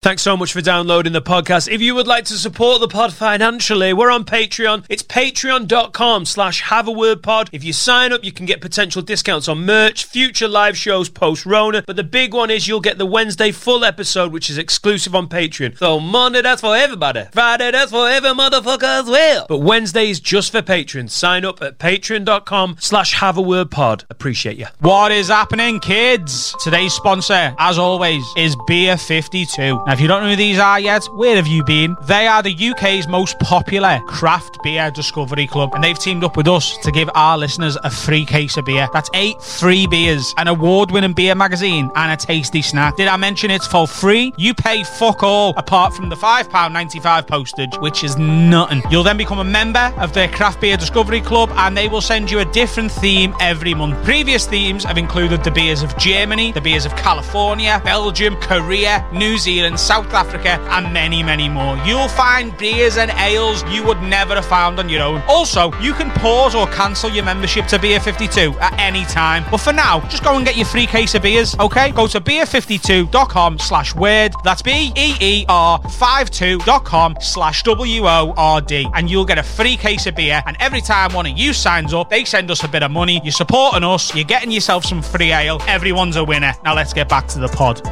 Thanks so much for downloading the podcast. If you would like to support the pod financially, we're on Patreon. It's patreon.com slash have a word pod. If you sign up, you can get potential discounts on merch, future live shows post Rona. But the big one is you'll get the Wednesday full episode, which is exclusive on Patreon. So Monday, that's for everybody. Friday, that's for every motherfucker as well. But Wednesday is just for patrons. Sign up at patreon.com slash have a word pod. Appreciate you. What is happening, kids? Today's sponsor, as always, is Beer 52. Now, if you don't know who these are yet, where have you been? They are the UK's most popular craft beer discovery club, and they've teamed up with us to give our listeners a free case of beer. That's eight free beers, an award winning beer magazine, and a tasty snack. Did I mention it's for free? You pay fuck all apart from the £5.95 postage, which is nothing. You'll then become a member of their craft beer discovery club, and they will send you a different theme every month. Previous themes have included the beers of Germany, the beers of California, Belgium, Korea, New Zealand, South Africa, and many, many more. You'll find beers and ales you would never have found on your own. Also, you can pause or cancel your membership to Beer 52 at any time. But for now, just go and get your free case of beers, okay? Go to beer52.com slash word. That's B-E-E-R 52.com slash W-O-R-D. And you'll get a free case of beer. And every time one of you signs up, they send us a bit of money. You're supporting us. You're getting yourself some free ale. Everyone's a winner. Now let's get back to the pod.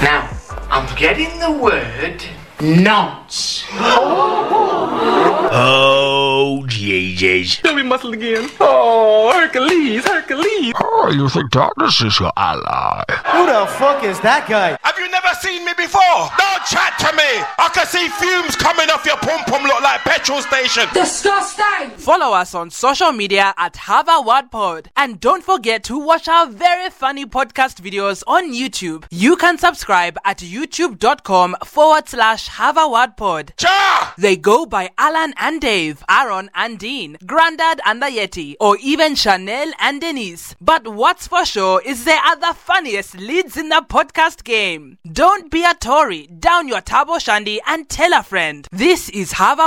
Now, I'm getting the word nonce. Oh, Jesus. Show me muscle again. Oh, Hercules, Hercules. Oh, you think darkness is your ally? Who the fuck is that guy? Have you never seen me before? Don't chat to me. I can see fumes coming off your pom pom look like petrol station. Disgusting! Follow us on social media at Have a Word Pod. And don't forget to watch our very funny podcast videos on YouTube. You can subscribe at youtube.com forward slash Have a Word Pod. Cha! They go by Alan and Dave, Aaron and Dean, Grandad and the Yeti, or even Chanel and Denise. But what's for sure is they are the funniest leads in the podcast game. Don't be a Tory, down your Tabo Shandy and tell a friend. This is Have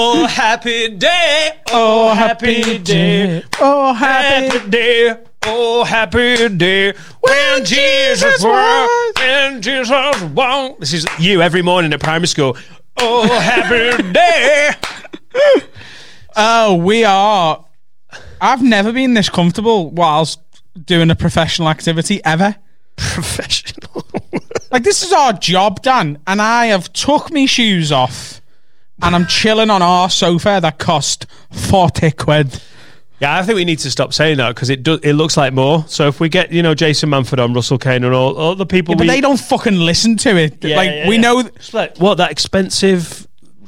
Oh, happy day. Oh, oh happy day. Oh, happy Happy day. Oh, happy day. When Jesus was. When Jesus was. This is you every morning at primary school. Oh, happy day. Oh, we are. I've never been this comfortable whilst doing a professional activity ever. Professional. Like this is our job, Dan, and I have took me shoes off, and I'm chilling on our sofa that cost forty quid. Yeah, I think we need to stop saying that because it it looks like more. So if we get you know Jason Manford on, Russell Kane, and all, all the people, Yeah, but we, they don't fucking listen to it. Yeah, like yeah, we know. It's like what that expensive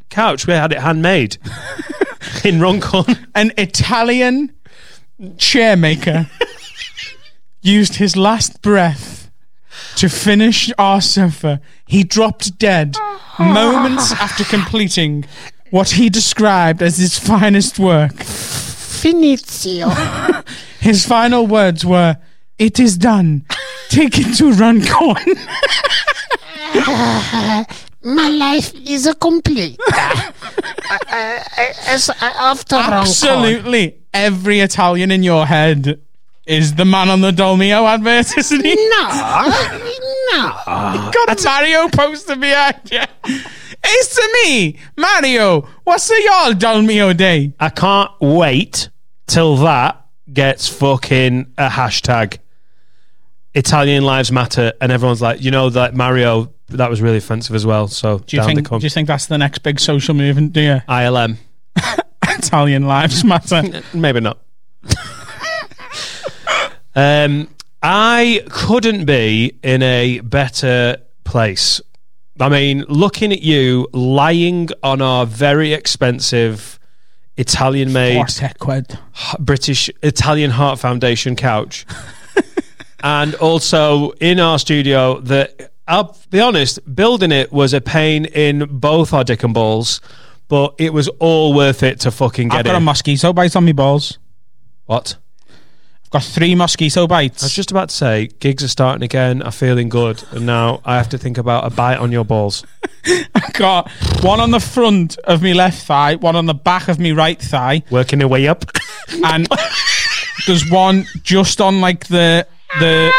couch we had it handmade in Runcorn. an Italian chairmaker used his last breath to finish our sofa. He dropped dead moments after completing what he described as his finest work. Finizio. His final words were, It is done. Take it to Runcorn. My life is a complete. Uh, uh, as, uh, after Runcorn. Absolutely every Italian in your head is the man on the Dolmio advert, isn't he? No, no. got a Mario poster behind you. It's to me, Mario. What's the y'all Dolmio Day? I can't wait till that gets fucking a hashtag. Italian lives matter, and everyone's like, you know, that Mario that was really offensive as well. So Do you down think? to come. Do you think that's the next big social movement? Do you? ILM? Italian lives matter. Maybe not. Um, I couldn't be in a better place. I mean, looking at you lying on our very expensive Italian-made British Italian Heart Foundation couch. and also in our studio that I'll be honest, building it was a pain in both our dick and balls, but it was all worth it to fucking get it. I've got it. a mosquito bite on my balls. what? Got three mosquito bites. I was just about to say, gigs are starting again. I'm feeling good, and now I have to think about a bite on your balls. I've got one on the front of my left thigh, one on the back of my right thigh, Working their way up. and there's one just on like the the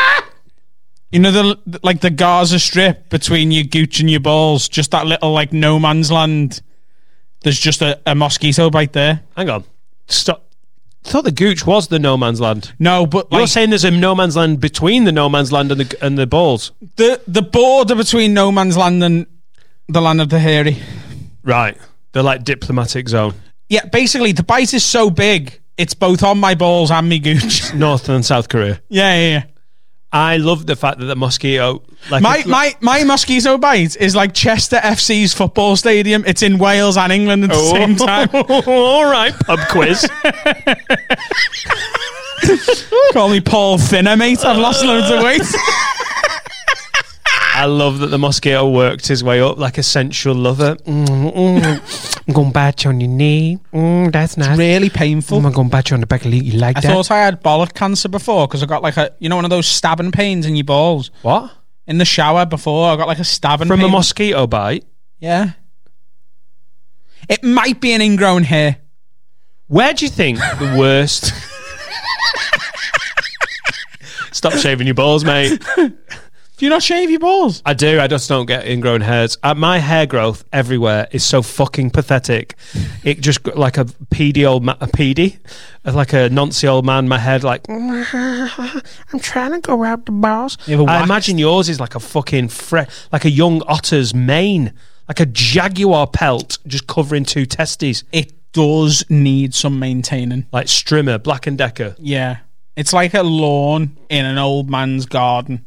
you know the like the Gaza strip between your gooch and your balls, just that little like no man's land. There's just a, a mosquito bite there. Hang on, stop. I thought the gooch was the no man's land. No, but You're like, saying there's a no man's land between the no man's land and the and the balls, the the border between no man's land and the land of the hairy. right? The like diplomatic zone, Yeah, basically the bite is so big, it's both on my balls and my gooch. North and South Korea. yeah, yeah, yeah. I love the fact that the mosquito, like My my my mosquito bite is like Chester FC's football stadium. It's in Wales and England at the Oh. same time. All right, pub quiz. Call me Paul Thinner, mate. I've lost loads of weight. I love that the mosquito worked his way up like a sensual lover. Mm, mm. I'm going to bite you on your knee. Mm, that's nice. really painful. I'm going to bite you on the back of the leg. You like I that? thought I had bollock cancer before because I got like a you know one of those stabbing pains in your balls what? in the shower before. I got like a stabbing From pain. a mosquito bite? Yeah. It might be an ingrown hair. Where do you think the worst? Stop shaving your balls, mate. Do you not shave your balls? I do. I just don't get ingrown hairs. Uh, my hair growth everywhere is so fucking pathetic. It just g- like a peedy old ma- a peedy, uh, like a noncy old man. My head like I'm trying to go out the balls. You have a I wax- imagine yours is like a fucking fre- like a young otter's mane, like a jaguar pelt just covering two testes, it does need some maintaining. like Strimmer, Black and Decker. Yeah. It's like a lawn in an old man's garden.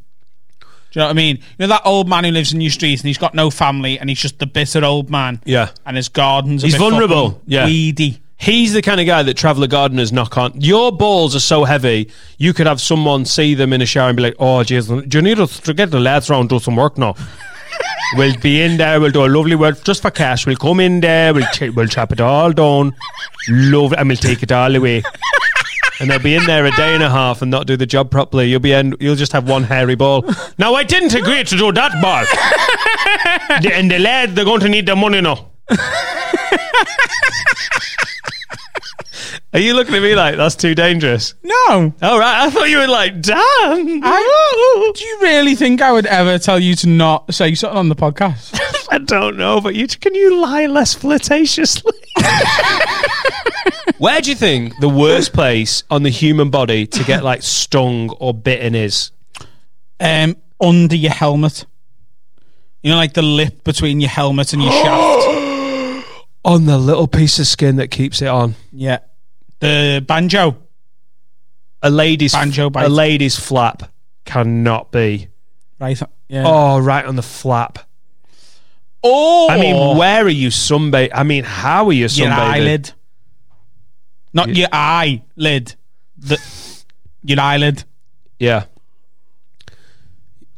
Do you know what I mean? You know that old man who lives in your street and he's got no family and he's just the bitter old man. Yeah. And his garden's a He's vulnerable, yeah. Weedy. He's the kind of guy that traveller gardeners knock on. Your balls are so heavy, you could have someone see them in a shower and be like, "Oh, Jason, do you need us to get the lads round do some work now?" we'll be in there. We'll do a lovely work just for cash. We'll come in there. We'll ch- we'll chop it all down, love, and we'll take it all away. And they'll be in there a day and a half and not do the job properly. You'll be in, you'll just have one hairy ball. Now I didn't agree to do that. The- and the lad, they're going to need the money now. Are you looking at me like that's too dangerous? No. All right, I thought you were like, damn. I, do you really think I would ever tell you to not say something on the podcast? I don't know, but you can you lie less flirtatiously? Where do you think the worst place on the human body to get like stung or bitten is? um, under your helmet. You know, like the lip between your helmet and your shaft. On the little piece of skin that keeps it on. Yeah. The banjo. A lady's Banjo bite. a lady's flap cannot be. Right. Yeah. Oh, right on the flap. Oh. I mean, where are you sunbathing? I mean, how are you sunbathing? your eyelid. Not your eyelid. The, your eyelid. Yeah.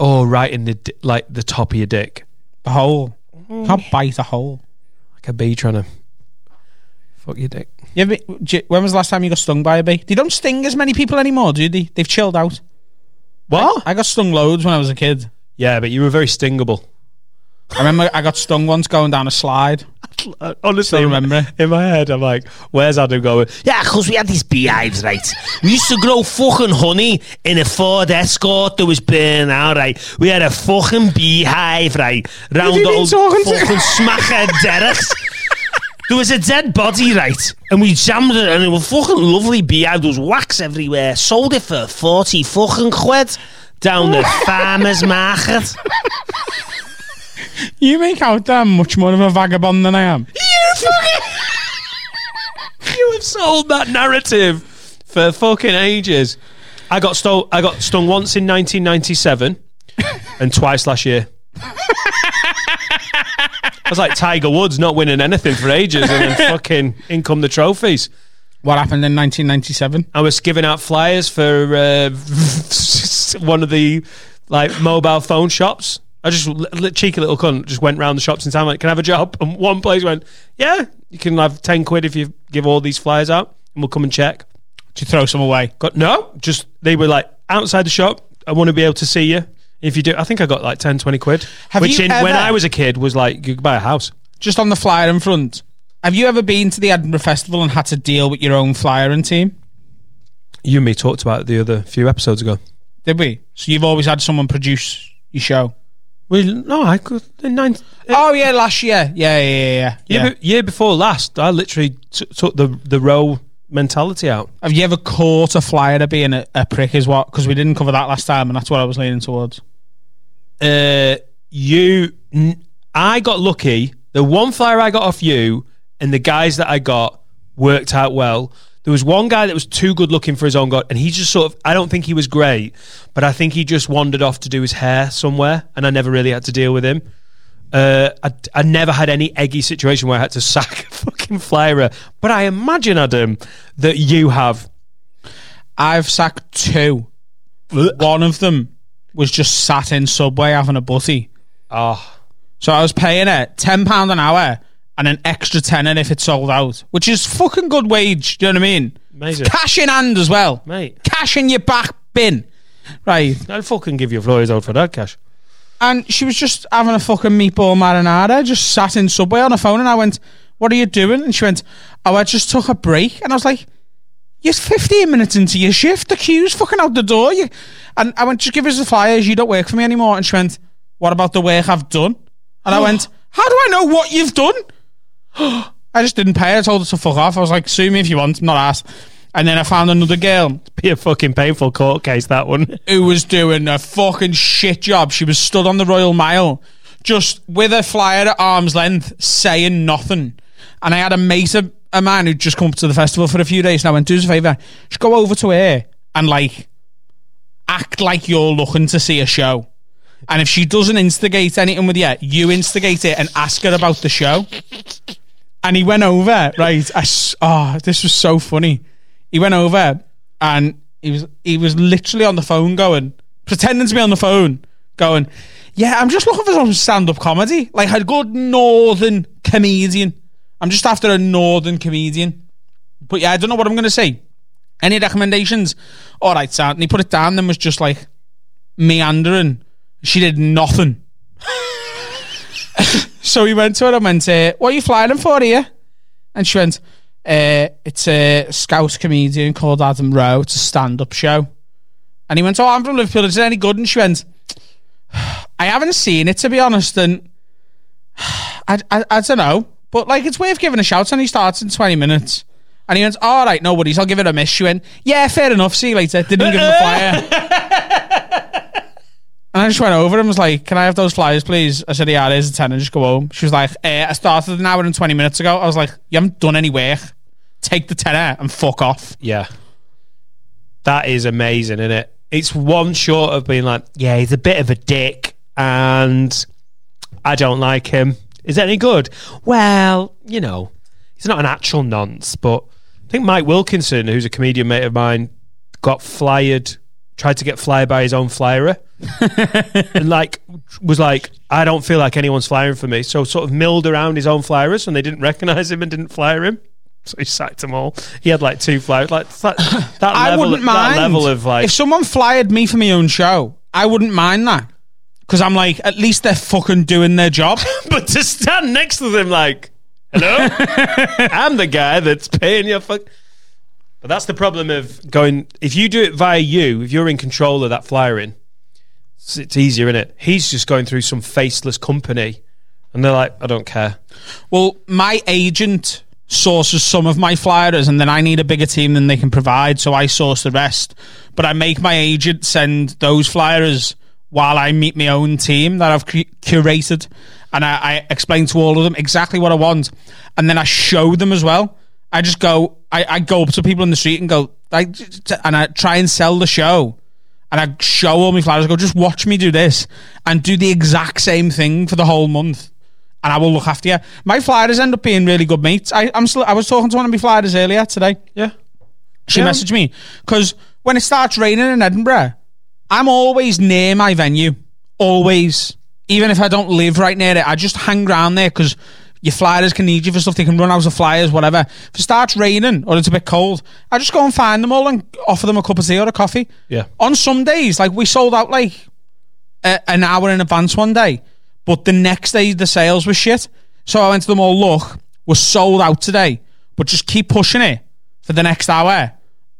Oh, right in the di- like the top of your dick, The hole. Can't mm. bite a hole. like a bee trying to fuck your dick. Yeah, but j- when was the last time you got stung by a bee? They don't sting as many people anymore, do they? They've chilled out. What? I got stung loads when I was a kid. Yeah, but you were very stingable. I remember I got stung once going down a slide. honestly, Still remember. in my head, I'm like, "Where's Adam going?" Yeah, because we had these beehives, right? We used to grow fucking honey in a Ford Escort that was burning out, right? We had a fucking beehive, right? Round the old fucking smackhead derricks. There was a dead body, right? And we jammed it, and it was fucking lovely beehive. There was wax everywhere. Sold it for 40 fucking quid down the farmer's market. You make out that I'm much more of a vagabond than I am. You have sold that narrative for fucking ages. I got stole. I got stung once in 1997 and twice last year. I was like Tiger Woods, not winning anything for ages, and then fucking in come the trophies. What happened in 1997? I was giving out flyers for uh, one of the like mobile phone shops. I just li- cheeky little cunt just went round the shops in town like, "Can I have a job?" And one place went, "Yeah, you can have ten quid if you give all these flyers out, and we'll come and check." To throw some away. Got no, just they were like outside the shop. I want to be able to see you. If you do, I think I got like 10, 20 quid. Have which you in, when I was a kid was like you could buy a house. Just on the flyer in front. Have you ever been to the Edinburgh Festival and had to deal with your own flyer and team? You and me talked about it the other few episodes ago. Did we? So you've always had someone produce your show. Well, no, I could. In nine, Oh yeah, last year. Yeah, yeah, yeah, yeah. year, be- year before last, I literally t- took the the row mentality out. Have you ever caught a flyer to being a, a prick? Is what? Because we didn't cover that last time, and that's what I was leaning towards. Uh, you, n- I got lucky. The one flyer I got off you and the guys that I got worked out well. There was one guy that was too good looking for his own god, and he just sort of. I don't think he was great, but I think he just wandered off to do his hair somewhere, and I never really had to deal with him. Uh, I, I never had any eggy situation where I had to sack a fucking flyer, but I imagine Adam that you have. I've sacked two. One of them was just sat in Subway having a butty. Oh, So I was paying it ten pound an hour and an extra tenner if it sold out, which is fucking good wage. Do you know what I mean? Amazing. Cash in hand as well, mate, Cash in your back bin, right? I'll fucking give you Flores out for that cash. And she was just having a fucking meatball marinara, just sat in Subway on her phone, and I went, "What are you doing?" And she went, "Oh, I just took a break." And I was like, "You're 15 minutes into your shift. The queue's fucking out the door." You, and I went, "Just give us the flyers. You don't work for me anymore." And she went, "What about the work I've done?" And I went, "How do I know what you've done?" I just didn't pay. I told her to fuck off. I was like, "Sue me if you want. I'm not asked." And then I found another girl Be a fucking painful court case that one. who was doing a fucking shit job. She was stood on the Royal Mile, just with a flyer at arm's length, saying nothing. And I had a mate of a man who'd just come up to the festival for a few days, and I went, "Do us a favour, just go over to her and like act like you're looking to see a show." And if she doesn't instigate anything with you, you instigate it and ask her about the show. And he went over, right? I oh, this was so funny. He went over and he was he was literally on the phone going, pretending to be on the phone, going, Yeah, I'm just looking for some stand up comedy. Like a good northern comedian. I'm just after a northern comedian. But yeah, I don't know what I'm gonna say. Any recommendations? All right, Sam. And he put it down, and was just like meandering. She did nothing. so he went to her and went, uh, What are you flying for here? And she went, uh, It's a scout comedian called Adam Rowe. It's a stand up show. And he went, Oh, I'm from Liverpool. Is it any good? And she went, I haven't seen it, to be honest. And I, I, I don't know. But like, it's worth giving a shout. And he starts in 20 minutes. And he went, All right, no worries. I'll give it a miss. She went, Yeah, fair enough. See you later. Didn't give him a flyer. And I just went over and was like, "Can I have those flyers, please?" I said, "Yeah, there's a ten, and just go home." She was like, eh, "I started an hour and twenty minutes ago." I was like, "You haven't done any work. Take the tenner and fuck off." Yeah. That is amazing, isn't it? It's one short of being like, yeah, he's a bit of a dick and I don't like him. Is that any good? Well, you know, he's not an actual nonce, but I think Mike Wilkinson, who's a comedian mate of mine, got flyered, tried to get flyered by his own flyerer. And like was like, I don't feel like anyone's flying for me. So sort of milled around his own flyers and they didn't recognise him and didn't flyer him. So he sacked them all. He had like two flyers. Like that, that I level, wouldn't that mind level of like if someone flyered me for my own show. I wouldn't mind that because I'm like, at least they're fucking doing their job. but to stand next to them like, hello, I'm the guy that's paying your fuck. But that's the problem of going. If you do it via you, if you're in control of that flyering, it's, it's easier, isn't it? He's just going through some faceless company, and they're like, I don't care. Well, my agent sources some of my flyers, and then I need a bigger team than they can provide, so I source the rest. But I make my agent send those flyers while I meet my own team that I've cu- curated, and I, I explain to all of them exactly what I want, and then I show them as well. I just go, I, I go up to people in the street and go, and I try and sell the show. And I show all my flyers. I go, just watch me do this and do the exact same thing for the whole month and I will look after you. My flyers end up being really good mates. I, I'm still. I was talking to one of my flyers earlier today. Yeah, she Yeah. messaged me because when it starts raining in Edinburgh, I'm always near my venue. Always, even if I don't live right near it, I just hang around there because your flyers can need you for stuff. They can run out of flyers, whatever. If it starts raining or it's a bit cold, I just go and find them all and offer them a cup of tea or a coffee. Yeah. On some days, like we sold out like a, an hour in advance one day, but the next day the sales were shit. So I went to them all. Look, we're sold out today, but just keep pushing it for the next hour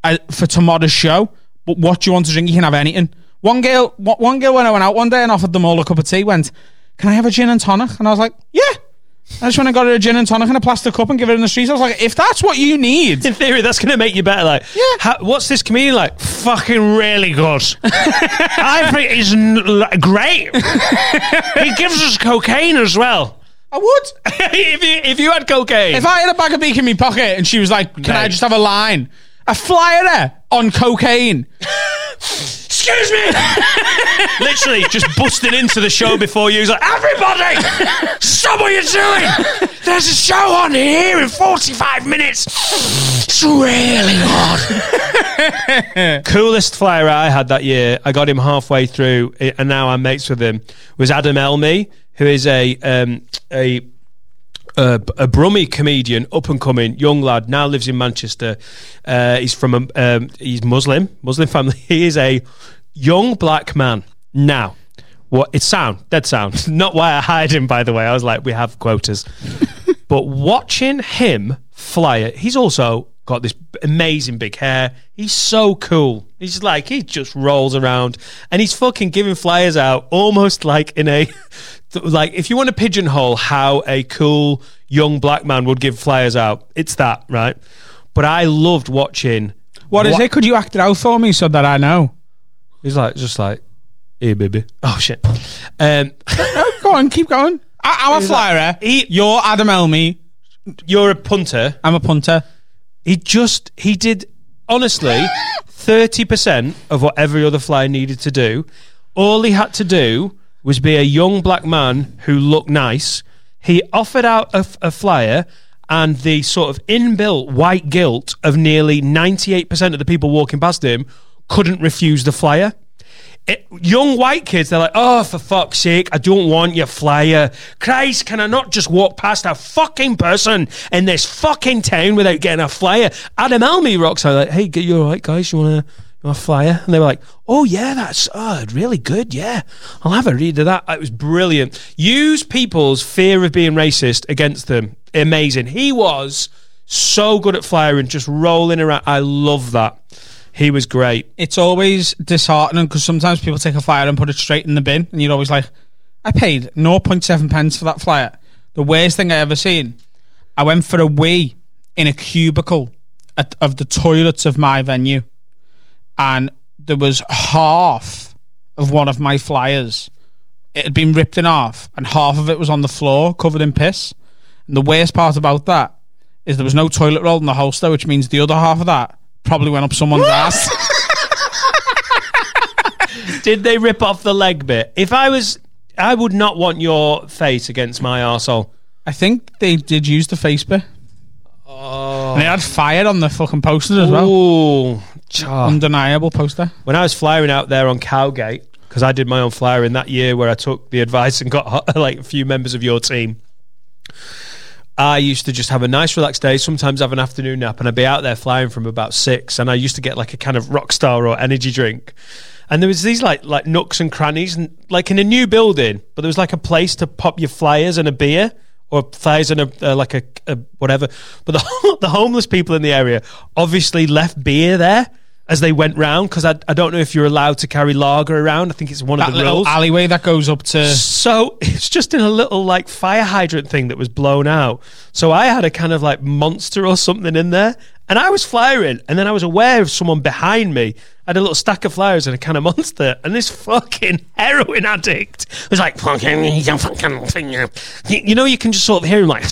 uh, for tomorrow's show. But what do you want to drink? You can have anything. One girl, one one girl, when I went out one day and offered them all a cup of tea, went, "Can I have a gin and tonic?" And I was like, "Yeah." I just went and got her a gin and tonic in a plastic cup and give it in the streets. I was like, if that's what you need, In theory, that's going to make you better. Like, yeah. what's this comedian like? Fucking really good. I think he's n- l- great. he gives us cocaine as well. I would. if you if you had cocaine, If I had a bag of beak in my pocket and she was like, "Can I just have a line?" A flyer on cocaine. Excuse me, literally just busting into the show before you. He's like, everybody, stop what you're doing. There's a show on here in 45 minutes. It's really hard. Coolest flyer I had that year. I got him halfway through, and now I'm mates with him. Was Adam Elmy, who is a um, a a, a Brummie comedian, up and coming, young lad, now lives in Manchester. Uh, he's from a, um, he's Muslim, Muslim family. He is a young black man. Now, what it's sound, dead sound. Not why I hired him, by the way. I was like, we have quotas. but watching him fly it, he's also got this amazing big hair. He's so cool. He's like he just rolls around and he's fucking giving flyers out almost like in a like if you want to pigeonhole how a cool young black man would give flyers out, it's that, right? But I loved watching What is it? Could you act it out for me so that I know? He's like just like, hey baby. Oh shit. Um No, go on, keep going. I, I'm a He's like- flyer. he- You're Adam Elmy. you're a punter. I'm a punter. He just he did honestly thirty percent of what every other flyer needed to do. All he had to do was be a young black man who looked nice. He offered out a flyer, and the sort of inbuilt white guilt of nearly ninety eight percent of the people walking past him couldn't refuse the flyer. It, young white kids, they're like, oh, for fuck's sake, I don't want your flyer. Christ, can I not just walk past a fucking person in this fucking town without getting a flyer? Adam Elmy rocks out like, hey, you all right, guys? You want a, a flyer? And they were like, oh, yeah, that's oh, really good. Yeah, I'll have a read of that. It was brilliant. Use people's fear of being racist against them. Amazing. He was so good at flyering, just rolling around. I love that. He was great. It's always disheartening because sometimes people take a flyer and put it straight in the bin, and you're always like, I paid 0.7 pence for that flyer. The worst thing I ever seen. I went for a wee in a cubicle at, of the toilets of my venue, and there was half of one of my flyers. It had been ripped in half, and half of it was on the floor, covered in piss. And the worst part about that is there was no toilet roll in the holster, which means the other half of that probably went up someone's ass. Did they rip off the leg bit? If I was, I would not want your face against my arsehole. I think they did use the face bit. Oh. And they had fire on the fucking poster as well. Ooh, cha. Undeniable poster. when I was flying out there on Cowgate, because I did my own flyer in that year where I took the advice and got like a few members of your team. I used to just have a nice relaxed day, sometimes have an afternoon nap, and I'd be out there flying from about six. And I used to get like a kind of rock star or energy drink. And there was these like like nooks and crannies, and like in a new building, but there was like a place to pop your flyers and a beer, or flyers and a uh, like a, a whatever. But the the homeless people in the area obviously left beer there as they went round because I, I don't know if you're allowed to carry lager around. I think it's one That of the little rules. alleyway that goes up to. So it's just in a little like fire hydrant thing that was blown out. So I had a kind of like monster or something in there, and I was flying, and then I was aware of someone behind me. I had a little stack of flyers and a can of monster, and this fucking heroin addict was like, "Fucking, you fucking thing." You know, you can just sort of hear him like,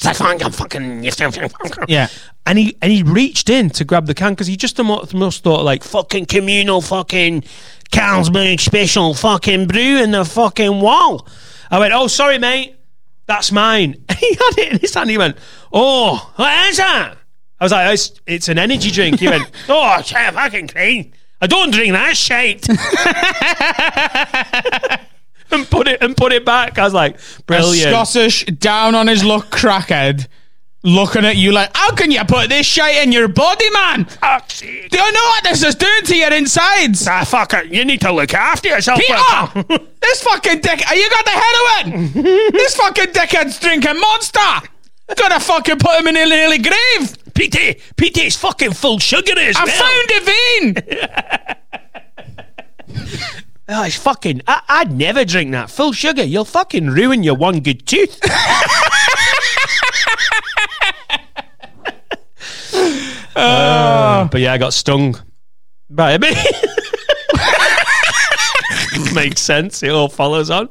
"Fucking, fucking." Yeah. And he and he reached in to grab the can because he just must thought like fucking communal fucking Carlsberg special fucking brew in the fucking wall. I went, oh sorry mate, that's mine. And he had it in his hand. He went, oh what is that? I was like, it's, it's an energy drink. He went, oh shit, fucking clean. I don't drink that shit. and put it and put it back. I was like, brilliant. A. Scottish down on his luck crackhead looking at you like, how can you put this shit in your body, man? Ah, Do you know what this is doing to your insides? Ah, fuck it. You need to look after yourself. Peter! this fucking dick. Are you got the heroin! this fucking dickhead's drinking monster! Gonna fucking put him in an early grave! PT, PT's fucking full sugar as I well. found a vein! Oh, it's fucking. I, I'd never drink that. Full sugar. You'll fucking ruin your one good tooth. Uh, but yeah, I got stung by a bee. Makes sense. It all follows on.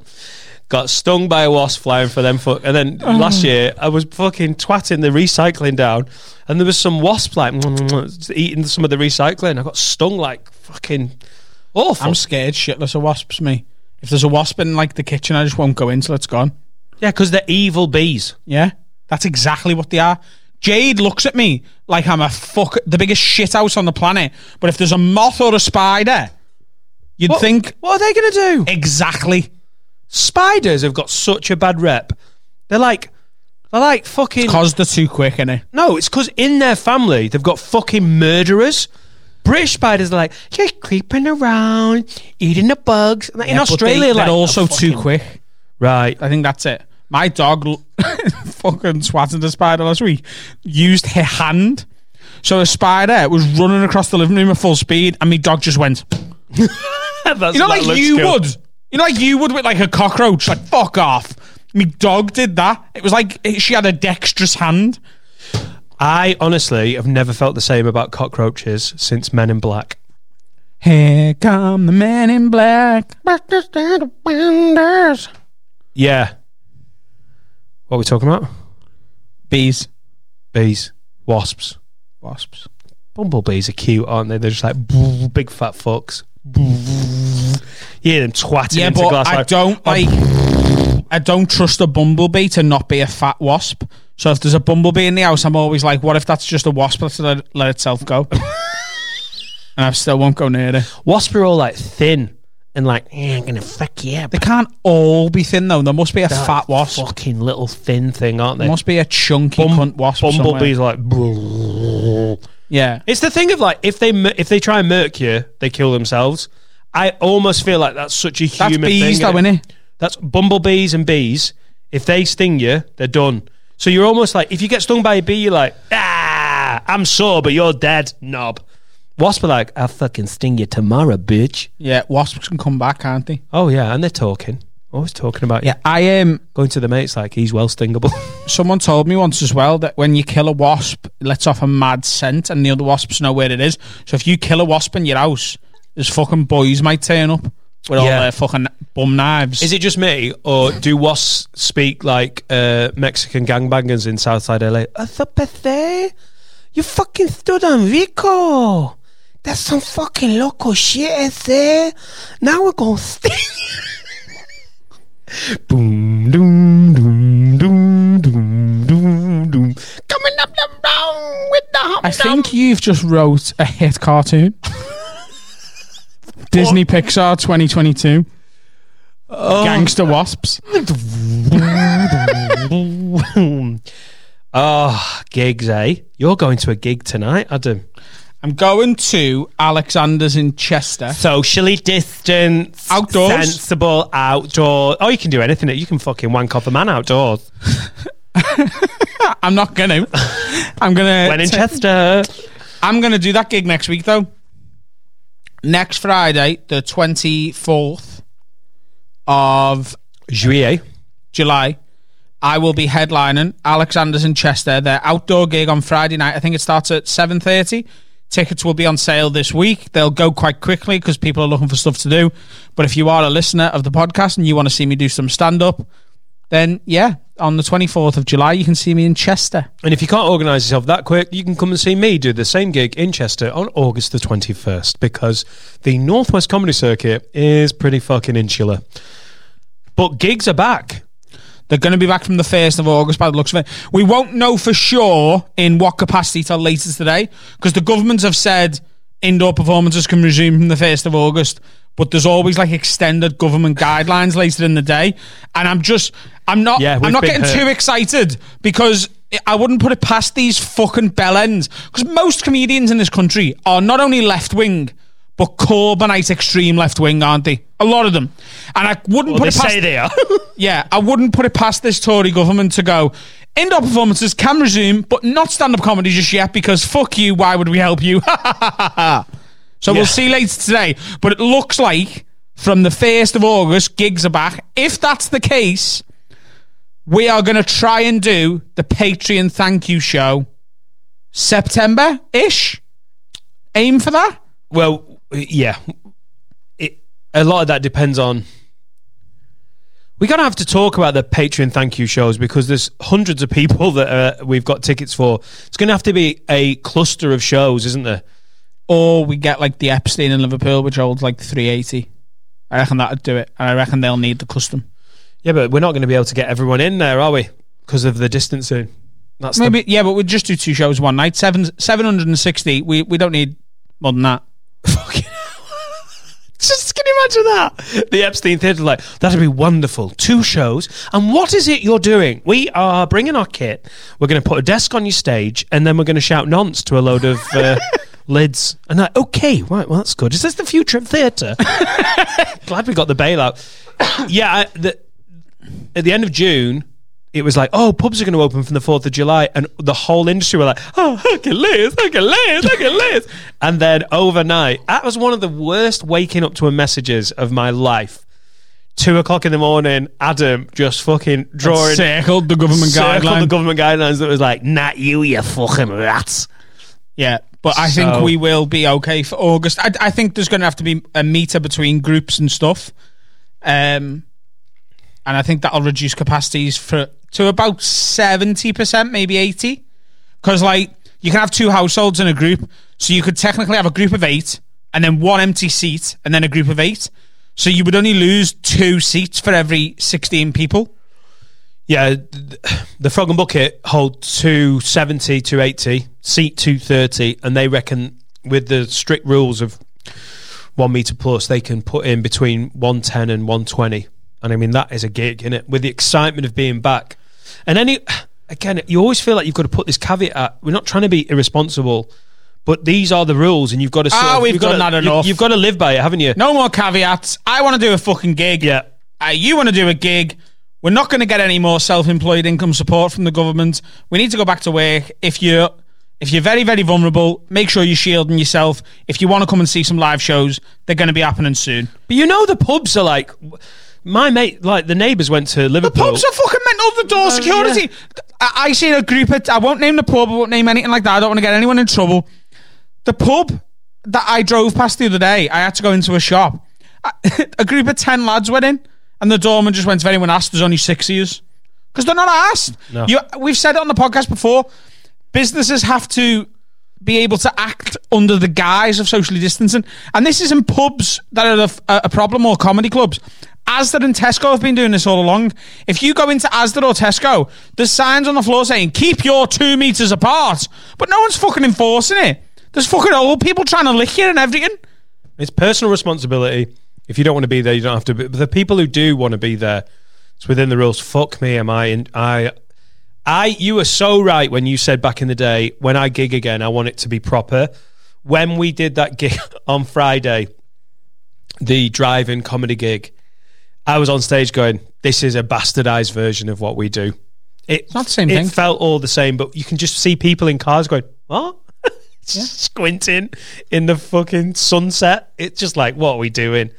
Got stung by a wasp flying for them. Fuck. And then oh. last year, I was fucking twatting the recycling down, and there was some wasp like eating some of the recycling. I got stung like fucking awful. I'm scared shitless of wasps, me. If there's a wasp in like the kitchen, I just won't go in till it's gone. yeah, because they're evil bees. Yeah, that's exactly what they are. Jade looks at me like I'm a fuck the biggest shit house on the planet. But if there's a moth or a spider, you'd What- think What are they going to do? exactly. Spiders have got such a bad rep. They're like, they're like fucking. Cause they're too quick, innit? No, it's because in their family they've got fucking murderers. British spiders are like just creeping around, eating the bugs. And in Yeah, but Australia, they, like are also "Oh, too fucking-" quick. Right. I think that's it. My dog l- fucking swatted a spider last week. Used her hand. So a spider was running across the living room at full speed, and my dog just went. That's You know, that like looks you cool. would. You know, like you would with like a cockroach. Like fuck off. My dog did that. It was like she had a dexterous hand. I honestly have never felt the same about cockroaches since Men in Black. Here come the men in black. Yeah. What are we talking about? Bees, Bees, wasps, wasps. bumblebees are cute, aren't they? They're just like big fat fucks. You hear them twatting Yeah, into but glass. I like, don't oh. like. I don't trust a bumblebee to not be a fat wasp. So if there's a bumblebee in the house, I'm always like, what if that's just a wasp that's let, let itself go? and I still won't go near it. Wasps are all like thin and like Yeah, I'm gonna fuck you up. They can't all be thin though. There must be a fat wasp. fucking little thin thing, aren't they? There must be a chunky Bum- cunt wasp. somewhere. Bumblebees are like. Yeah. It's the thing of like if they if they try and murk you, they kill themselves. I almost feel like that's such a That's human bees thing. though, innit? innit? That's bumblebees and bees. If they sting you, they're done. So you're almost like if you get stung by a bee, you're like, ah, I'm sore, but you're dead, knob. Wasp are like, I'll fucking sting you tomorrow, bitch. Yeah, wasps can come back, can't they? Oh yeah, and they're talking, always talking about Yeah, you. I um Going to the mates like he's well stingable. someone told me once as well that when you kill a wasp, it lets off a mad scent and the other wasps know where it is. So if you kill a wasp in your house, there's fucking boys might turn up with all Yeah. their fucking bum knives. Is it just me, or do wasps speak like uh, Mexican gangbangers in Southside LA? Athapathe? You fucking stood on Rico. That's some fucking local shit, is there? Now we're gonna sting. Boom, doom, doom, doom, doom, doom, doom. Coming up the round with the hum I think you've just wrote a hit cartoon. Disney Pixar 2022. Gangster Wasps. Oh, gigs, eh? You're going to a gig tonight, Adam. I'm going to Alexander's in Chester. Socially distanced, Outdoors? sensible, outdoor. Oh, you can do anything. You can fucking wank off a man outdoors. I'm not gonna. I'm gonna. When in Chester. I'm gonna do that gig next week though. Next Friday, the 24th of Juillet. July, I will be headlining Alexander's in Chester. Their outdoor gig on Friday night. I think it starts at 7:30. Tickets will be on sale this week. They'll go quite quickly because people are looking for stuff to do. But if you are a listener of the podcast and you want to see me do some stand up, then yeah, on the 24th of July, you can see me in Chester. And if you can't organise yourself that quick, you can come and see me do the same gig in Chester on August the 21st because the Northwest Comedy Circuit is pretty fucking insular. But gigs are back. They're going to be back from the 1st of August by the looks of it. We won't know for sure in what capacity till later today because the government have said indoor performances can resume from the 1st of August. But there's always like extended government guidelines later in the day, and I'm just I'm not Yeah, I'm not getting hurt. too excited because. I wouldn't put it past these fucking bellends because most comedians in this country are not only left wing, but Corbynite extreme left wing, aren't they? A lot of them, and I wouldn't Well, put it past say they are. yeah, I wouldn't put it past this Tory government to go. Indoor performances can resume, but not stand up comedy just yet because fuck you, why would we help you? so Yeah. we'll see later today. But it looks like from the 1st of August, gigs are back. If that's the case, we are going to try and do the Patreon thank you show September ish. Aim for that. Well, yeah. It, a lot of that depends on. We're going to have to talk about the Patreon thank you shows because there's hundreds of people that uh, we've got tickets for. It's going to have to be a cluster of shows, isn't there? Or we get like the Epstein in Liverpool, which holds like 380. I reckon that'd do it. And I reckon they'll need the custom. Yeah, but we're not going to be able to get everyone in there, are we? Because of the distancing. That's the- Maybe yeah, but we'd just do two shows one night. Seven seven hundred and sixty. We we don't need more than that. Just can you imagine that? The Epstein Theatre, like, that'd be wonderful. Two shows. And what is it you're doing? We are bringing our kit. We're going to put a desk on your stage, and then we're going to shout nonce to a load of uh, lids. And like, okay, right, well, that's good. Is this the future of theatre? Glad we got the bailout. yeah, I, the, at the end of June, it was like, oh, pubs are going to open from the 4th of July. And the whole industry were like, oh, look at Liz, look at Liz, look at Hercules. and then overnight, that was one of the worst waking up to a messages of my life. Two o'clock in the morning, Adam just fucking drawing. circled the government guidelines. circled guideline. the government guidelines that was like, not you, you fucking rats. Yeah, but I think we will be okay for August. I, I think there's going to have to be a meter between groups and stuff, um, and I think that'll reduce capacities for to about seventy percent, maybe eighty, because like you can have two households in a group, so you could technically have a group of eight and then one empty seat and then a group of eight. So you would only lose two seats for every sixteen people. Yeah, the Frog and Bucket hold 270, 280, seat 230, and they reckon with the strict rules of one meter plus, they can put in between 110 and 120. And I mean, that is a gig, isn't it? With the excitement of being back. And any, again, you always feel like you've got to put this caveat. We're not trying to be irresponsible, but these are the rules, and you've got to. Sort Ah, of- we've got that you- enough. You've got to live by it, haven't you? No more caveats. I want to do a fucking gig. Yeah. Uh, you want to do a gig. We're not going to get any more self-employed income support from the government. We need to go back to work. If you're if you're very very vulnerable, make sure you're shielding yourself. If you want to come and see some live shows, they're going to be happening soon. But you know, the pubs are like. My mate, like the neighbours went to Liverpool. The Liverpool. pubs are fucking mental. The door oh, security. I, I see a group. Of, I won't name the pub. I won't name anything like that. I don't want to get anyone in trouble. The pub that I drove past the other day, I had to go into a shop. A group of ten lads went in, and the doorman just went, "If anyone asked, there's only six of yous." Because they're not asked. No. You, we've said it on the podcast before. Businesses have to be able to act under the guise of socially distancing, and this isn't pubs that are a, a problem or comedy clubs. Asda and Tesco have been doing this all along. If you go into Asda or Tesco, there's signs on the floor saying "keep your two meters apart," but no one's fucking enforcing it. There's fucking old people trying to lick you and everything. It's personal responsibility. If you don't want to be there, you don't have to. Be. But the people who do want to be there, it's within the rules. Fuck me, am I? In, I, I. You were so right when you said back in the day when I gig again, I want it to be proper. When we did that gig on Friday, the drive-in comedy gig, I was on stage going, "This is a bastardized version of what we do." It, not the same it thing. felt all the same, but you can just see people in cars going, "What?" squinting in the fucking sunset. It's just like, what are we doing?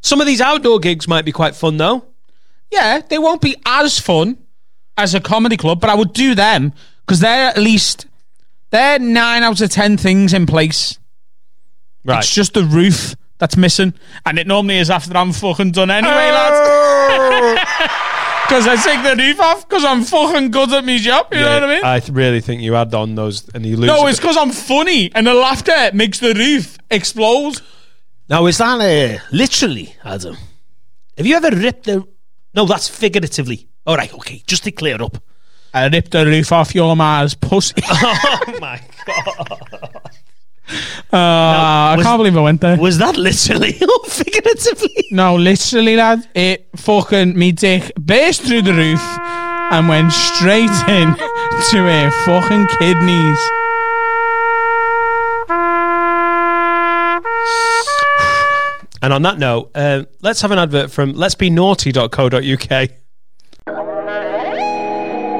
Some of these outdoor gigs might be quite fun though. Yeah, they won't be as fun as a comedy club, but I would do them because they're at least they're nine out of ten things in place. Right. It's just the roof that's missing, and it normally is after I'm fucking done anyway, lads. Because I take the roof off because I'm fucking good at my job. You know what I mean? I th- really think you add on those and you lose. no, it's bit. because I'm funny, and the laughter makes the roof explode. Now, is that uh, literally, Adam? Have you ever ripped the. No, that's figuratively. All right, okay, just to clear up. I ripped the roof off your ma's pussy. oh my god! Uh, I was- can't believe I went there. Was that literally or figuratively? No, literally, lad. It fucking me dick burst through the roof and went straight in to her fucking kidneys. And on that note, uh, let's have an advert from let's be naughty.co.uk.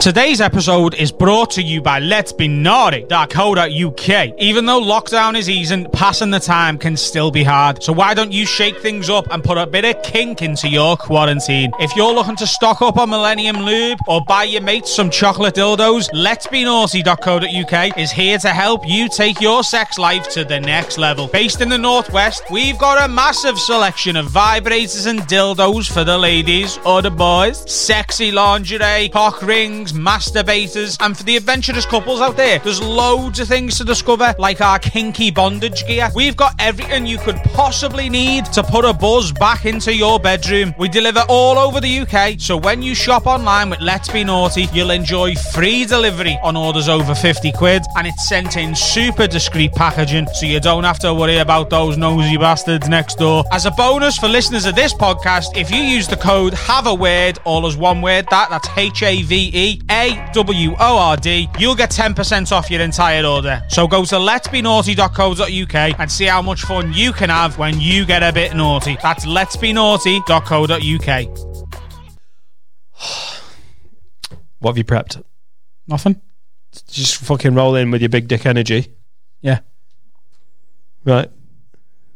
Today's episode is brought to you by Let's Be Naughty.co.uk. Even though lockdown is easing, passing the time can still be hard. So why don't you shake things up and put a bit of kink into your quarantine? If you're looking to stock up on Millennium Lube or buy your mates some chocolate dildos, Let's Be Naughty.co.uk is here to help you take your sex life to the next level. Based in the Northwest, we've got a massive selection of vibrators and dildos for the ladies or the boys, sexy lingerie, cock rings, masturbators, and for the adventurous couples out there, there's loads of things to discover, like our kinky bondage gear. We've got everything you could possibly need to put a buzz back into your bedroom. We deliver all over the UK, so when you shop online with Let's Be Naughty, you'll enjoy free delivery on orders over 50 quid, and it's sent in super discreet packaging, so you don't have to worry about those nosy bastards next door. As a bonus for listeners of this podcast, if you use the code have a word, all as one word, that that's H A V E A W O R D, you'll get 10% off your entire order. So go to letsbenaughty.co.uk and see how much fun you can have when you get a bit naughty. That's letsbenaughty.co.uk. What have you prepped? Nothing. Just fucking roll in with your big dick energy. Yeah. Right.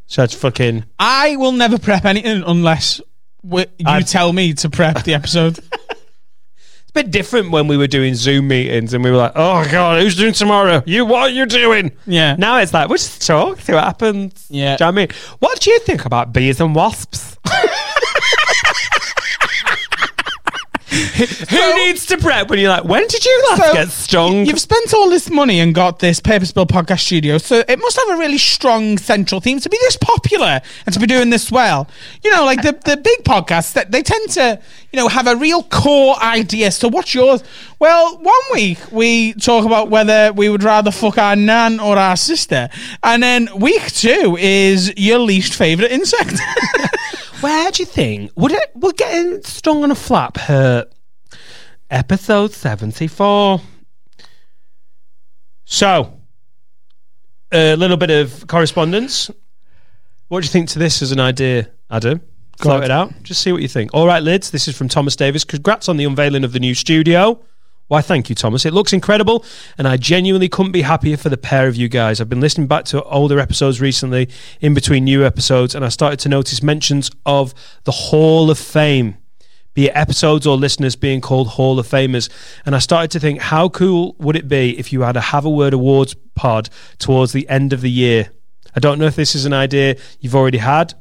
So it's fucking. I will never prep anything unless you I've- tell me to prep the episode. Bit different when we were doing Zoom meetings and we were like, oh God, who's doing tomorrow? You, what are you doing? Yeah. Now it's like, we'll just talk, see what happens. Yeah. Do you know what I mean? What do you think about bees and wasps? Who needs to prep when you're like, when did you last So, get stung? You've spent all this money and got this Purpose Built podcast studio, so it must have a really strong central theme to be this popular and to be doing this well. You know, like the, the big podcasts that they tend to, you know, have a real core idea. So what's yours? Well, one week we talk about whether we would rather fuck our nan or our sister, and then week two is your least favorite insect. Where do you think would it would getting stung on a flap hurt? Episode seventy four. So, a little bit of correspondence. What do you think to this as an idea, Adam? Float on. it out. Just see what you think. All right, lids. This is from Thomas Davis. Congrats on the unveiling of the new studio. Why, thank you, Thomas. It looks incredible, and I genuinely couldn't be happier for the pair of you guys. I've been listening back to older episodes recently, in between new episodes, and I started to notice mentions of the Hall of Fame, be it episodes or listeners being called Hall of Famers. And I started to think, how cool would it be if you had a Have a Word Awards pod towards the end of the year? I don't know if this is an idea you've already had.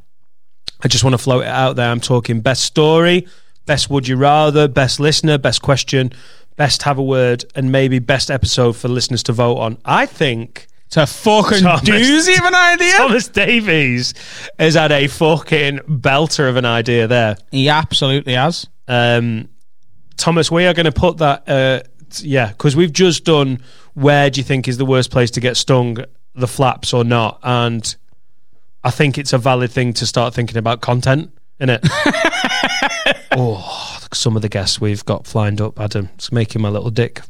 I just want to float it out there. I'm talking best story, best would you rather, best listener, best question, best have a word, and maybe best episode for listeners to vote on. I think a fucking Thomas- doozy of an idea. Thomas Davies has had a fucking belter of an idea there. He absolutely has. Um, Thomas, we are going to put that, uh, t- yeah, because we've just done where do you think is the worst place to get stung, the flaps or not? And I think it's a valid thing to start thinking about content, isn't it? oh, some of the guests we've got lined up, Adam, it's making my little dick.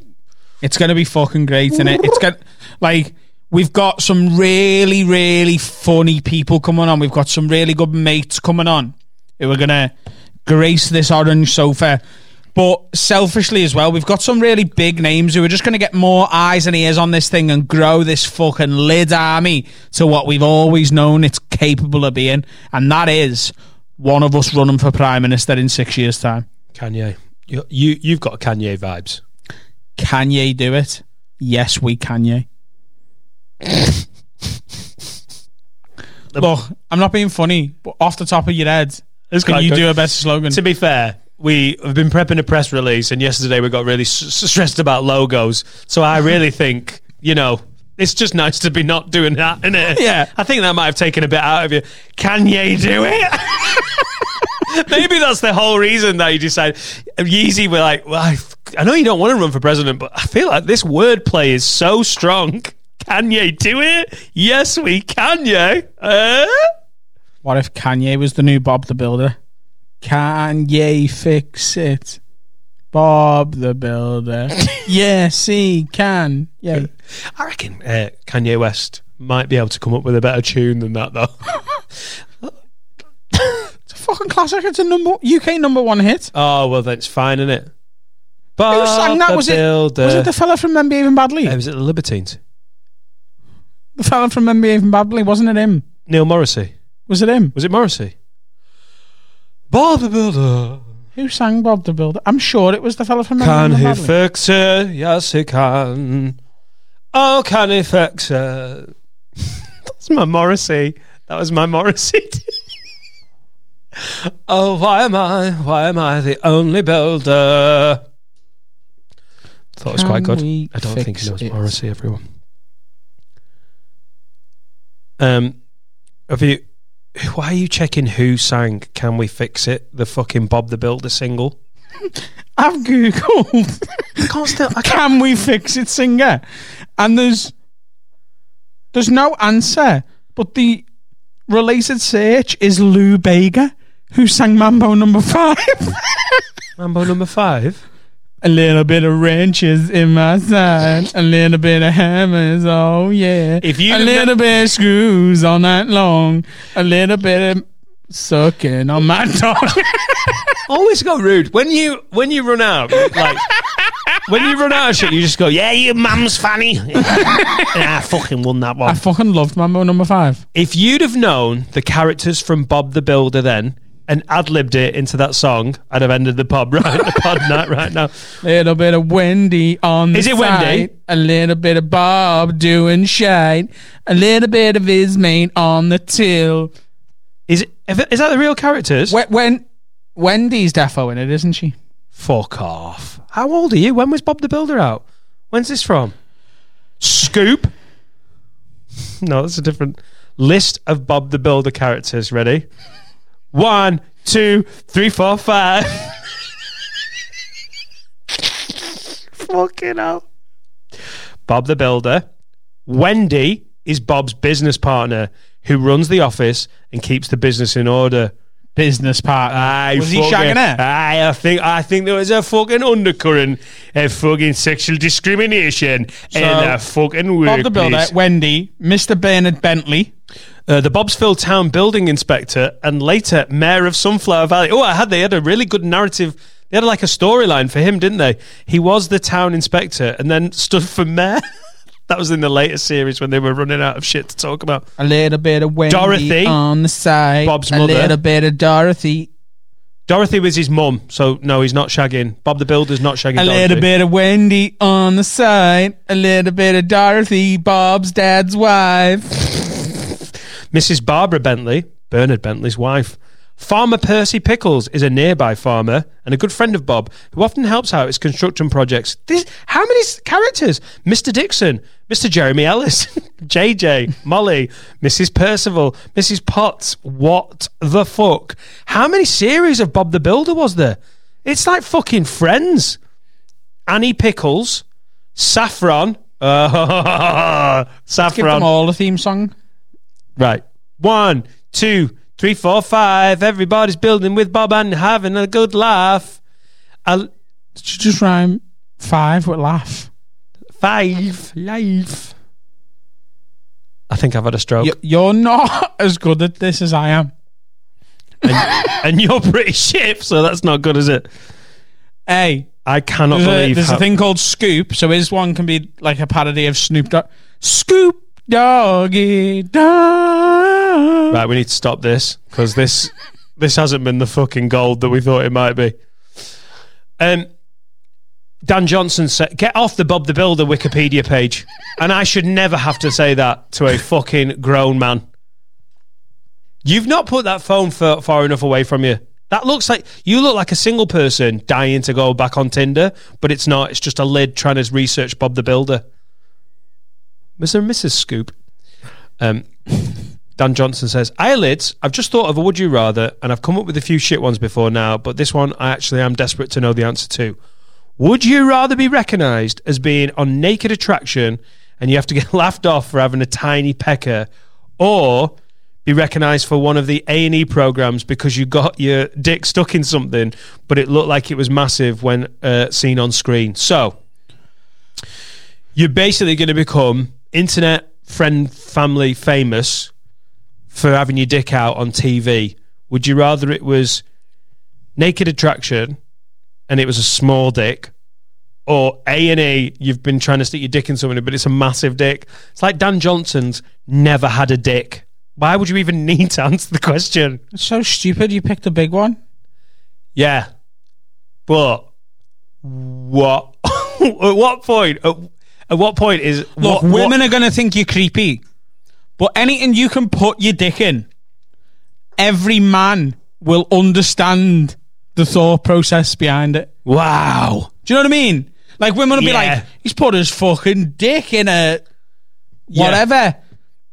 It's going to be fucking great, isn't it? It's got like we've got some really, really funny people coming on. We've got some really good mates coming on who are going to grace this orange sofa. But selfishly as well, we've got some really big names who are just going to get more eyes and ears on this thing and grow this fucking lid army to what we've always known it's capable of being, and that is one of us running for prime minister in six years' time. Kanye. You, you, you've got Kanye vibes. Can ye do it? Yes, we can ye. Look, I'm not being funny, but off the top of your head, can you good. do a better slogan? To be fair, we have been prepping a press release, and yesterday we got really s- stressed about logos. So I really think, you know, it's just nice to be not doing that, isn't it? Yeah. I think that might have taken a bit out of you. Can ye do it? Maybe that's the whole reason that you decide. Yeezy were like, well, I, I know you don't want to run for president, but I feel like this wordplay is so strong. Kanye do it? Yes, we can, yeah. Uh? What if Kanye was the new Bob the Builder? Can Kanye fix it. Bob the Builder. yes, he can. Yeah. I reckon uh, Kanye West might be able to come up with a better tune than that, though. It's a fucking classic. It's a number UK number one hit. oh, well, then it's fine, isn't it? Who sang that? Was it, was it the fella from Men Behaving Badly? Uh, was it the Libertines? The fella from Men Behaving Badly, wasn't it him? Neil Morrissey. Was it him? Was it Morrissey? Bob the Builder. Who sang Bob the Builder? I'm sure it was the fella from Men Can he Badly. fix it? Yes, he can. Oh, can he fix it? That's my Morrissey. That was my Morrissey. oh, why am I? Why am I the only builder? Thought it was quite good. I don't think fix he knows it? Morrissey. Everyone. Um, have you? Why are you checking who sang "Can We Fix It"? The fucking Bob the Builder single. I've googled. I can't still. I can't. Can we fix it, singer? And there's there's no answer, but the related search is Lou Bega, who sang Mambo Number Five. Mambo number five. A little bit of wrenches in my side, a little bit of hammers, oh yeah. If you a little bit of screws all night long, a little bit of sucking on my tongue. Always go rude when you when you run out. Like when you run out of shit, you just go, "Yeah, you mum's funny." yeah, I fucking won that one. I fucking loved Mambo Number Five. If you'd have known the characters from Bob the Builder then and ad libbed it into that song, I'd have ended the pub right the pod night right now. A little bit of Wendy on the Is it Wendy? A little bit of Bob doing shite. A little bit of his mate on the till. Is it is that the real characters? When, when Wendy's defo in it, isn't she? Fuck off. How old are you? When was Bob the Builder out? When's this from? Scoop? No, that's a different list of Bob the Builder characters. Ready? One, two, three, four, five. Fucking hell. Bob the Builder. Wendy is Bob's business partner who runs the office and keeps the business in order. Business partner. Aye, Was he fucking- shagging her? Aye, I think I think there was a fucking undercurrent of fucking sexual discrimination in a fucking weird. Bob the Builder. Wendy, Mr. Bernard Bentley. Uh, the Bobsville Town Building Inspector and later Mayor of Sunflower Valley. Oh, I had they had a really good narrative. They had like a storyline for him, didn't they? He was the town inspector and then stood for mayor. that was in the later series when they were running out of shit to talk about. A little bit of Wendy Dorothy, on the side. Bob's mother. a little bit of Dorothy. Dorothy was his mum, so no, he's not shagging. Bob the Builder's not shagging. A Dorothy. little bit of Wendy on the side. A little bit of Dorothy, Bob's dad's wife. Mrs. Barbara Bentley, Bernard Bentley's wife. Farmer Percy Pickles is a nearby farmer and a good friend of Bob who often helps out his construction projects. This, how many characters? Mr. Dixon, Mr. Jeremy Ellis, JJ, Molly, Mrs. Percival, Mrs. Potts. What the fuck? How many series of Bob the Builder was there? It's like fucking friends. Annie Pickles, Saffron. Uh, Give them all a theme song. Right. One, two, three, four, five. Everybody's building with Bob and having a good laugh. I'll, Should just rhyme five with laugh. five, life. I think I've had a stroke. You- You're not as good at this as I am. and you're pretty shit, so that's not good, is it? Hey, I cannot there's, a, believe there's how- a thing called Scoop. So his one can be like a parody of Snoop Dogg. Scoop Doggy Dog. Right, we need to stop this because this this hasn't been the fucking gold that we thought it might be. Um, Dan Johnson said, "Get off the Bob the Builder Wikipedia page," and I should never have to say that to a fucking grown man. You've not put that phone far, far enough away from you. That looks like you look like a single person dying to go back on Tinder, but it's not. It's just a lid trying to research Bob the Builder. Mr. and Mrs. Scoop. Um, Dan Johnson says, Eyelids, I've just thought of a would you rather, and I've come up with a few shit ones before now, but this one I actually am desperate to know the answer to. Would you rather be recognised as being on naked attraction and you have to get laughed off for having a tiny pecker, or be recognised for one of the A and E programs because you got your dick stuck in something, but it looked like it was massive when uh, seen on screen. So you're basically going to become internet friend family famous for having your dick out on TV. Would you rather it was naked attraction and it was a small dick? Or A and E, you've been trying to stick your dick in somebody, but it's a massive dick. It's like Dan Johnson's never had a dick. Why would you even need to answer the question? It's so stupid. You picked a big one. Yeah, but what? at what point? At, at what point is Look, what, women what- are going to think you're creepy, but anything you can put your dick in, every man will understand the thought process behind it. Wow. Do you know what I mean? Like women will be like, he's put his fucking dick in a Yeah. whatever.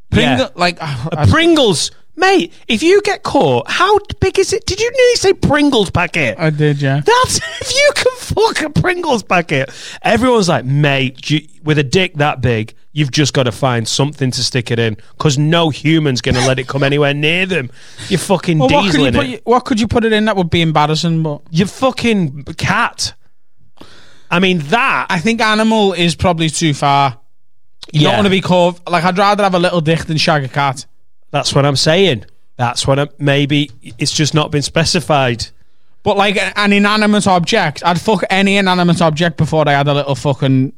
Pringle, Yeah. like A Pringles, mate. If you get caught, how big is it? Did you nearly say Pringles packet? I did, yeah. That's if you can fuck a Pringles packet. Everyone's like, mate, you, with a dick that big, you've just got to find something to stick it in because no human's going to let it come anywhere near them. You're fucking Well, what, could you put, it. what could you put it in that would be embarrassing? But You fucking cat. I mean that. I think animal is probably too far. You Yeah. don't want to be caught. like I'd rather have a little dick than shag a cat. That's what I'm saying. That's what I'm, maybe it's just not been specified. But like an inanimate object, I'd fuck any inanimate object before I had a little fucking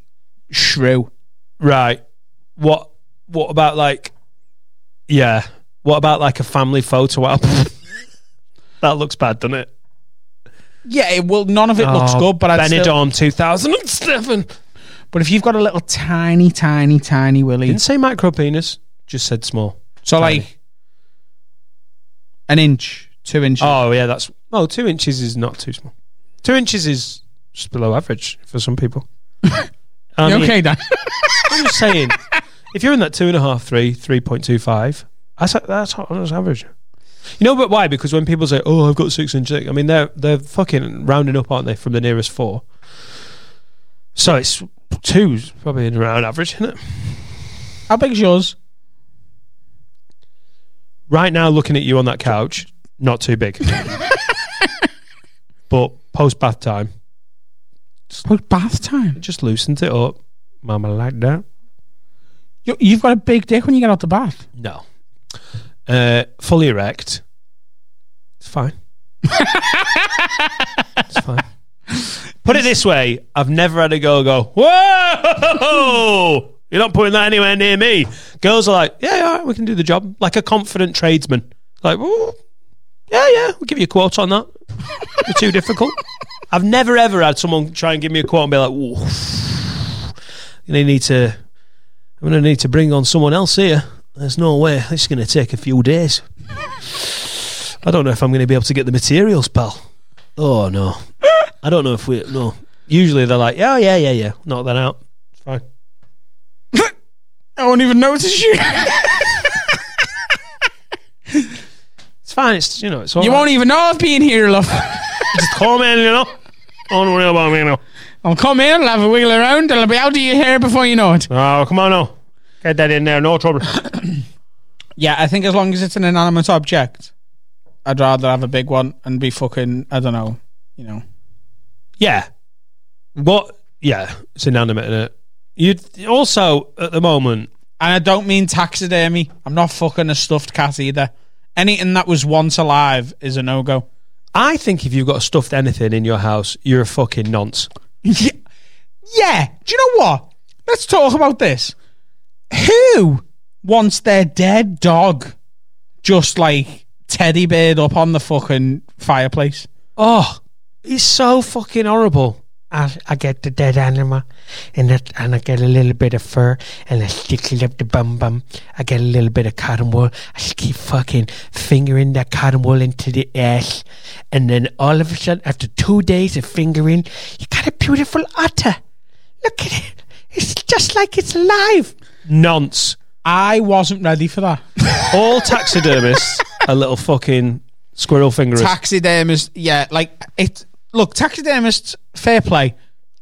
shrew. Right. What what about like yeah. What about like a family photo album? that looks bad, doesn't it? Yeah, it will. None of it looks Oh, good, but I'd still, Benidorm 2007. But if you've got a little tiny, tiny, tiny willy, Didn't say micro penis, just said small. So tiny. like an inch, two inches. Oh yeah, that's oh two inches is not too small. Two inches is just below average for some people. You mean, um, okay, Dan? I'm just saying, if you're in that two and a half, three, three point two five, that's that's that's average. You know, but why? Because when people say, "Oh, I've got six inch dick," I mean, they're they're fucking rounding up, aren't they, from the nearest four? So it's two's probably around average, isn't it? How big's yours? Right now, looking at you on that couch, not too big, but post bath time, Post bath time. just loosened it up. Mama like that. You, you've got a big dick when you get out the bath. No, uh, fully erect. It's fine. it's fine. Put it this way: I've never had a girl go, "Whoa!" You're not putting that anywhere near me. Girls are like, "Yeah, yeah, all right, we can do the job." Like a confident tradesman. Like, "Ooh, yeah, yeah, we'll give you a quote on that. You're too difficult. I've never ever had someone try and give me a quote and be like, "Ooh, you need to." I'm going to need to bring on someone else here. There's no way. This is going to take a few days. I don't know if I'm going to be able to get the materials, pal. Oh, no. I don't know if we. No. Usually they're like, yeah, yeah, yeah, yeah. Knock that out. It's fine. I won't even notice you. It's fine. It's, you know, it's all you right. won't even know I've been here, love. Just call me, you know. Don't worry about me, you know. I'll come in, I'll have a wiggle around, and I'll be out of your hair before you know it. Oh, come on now. Get that in there. No trouble. Yeah, I think as long as it's an inanimate object, I'd rather have a big one and be fucking, I don't know, you know. yeah. What? Yeah. It's inanimate, is it? You also, at the moment, And I don't mean taxidermy. I'm not fucking a stuffed cat either. Anything that was once alive is a no go. I think if you've got stuffed anything in your house, you're a fucking nonce. Yeah. yeah. Do you know what? Let's talk about this. Who wants their dead dog just like teddy bear up on the fucking fireplace? Oh, it's so fucking horrible. I, I get the dead animal and that, and I get a little bit of fur and I stick it up the bum bum. I get a little bit of cotton wool. I just keep fucking fingering that cotton wool into the ass. And then all of a sudden, after two days of fingering, you got a beautiful otter. Look at it. It's just like it's alive. Nonce. I wasn't ready for that. All taxidermists are little fucking squirrel fingerers. Taxidermists, yeah, like it. Look, taxidermists, fair play.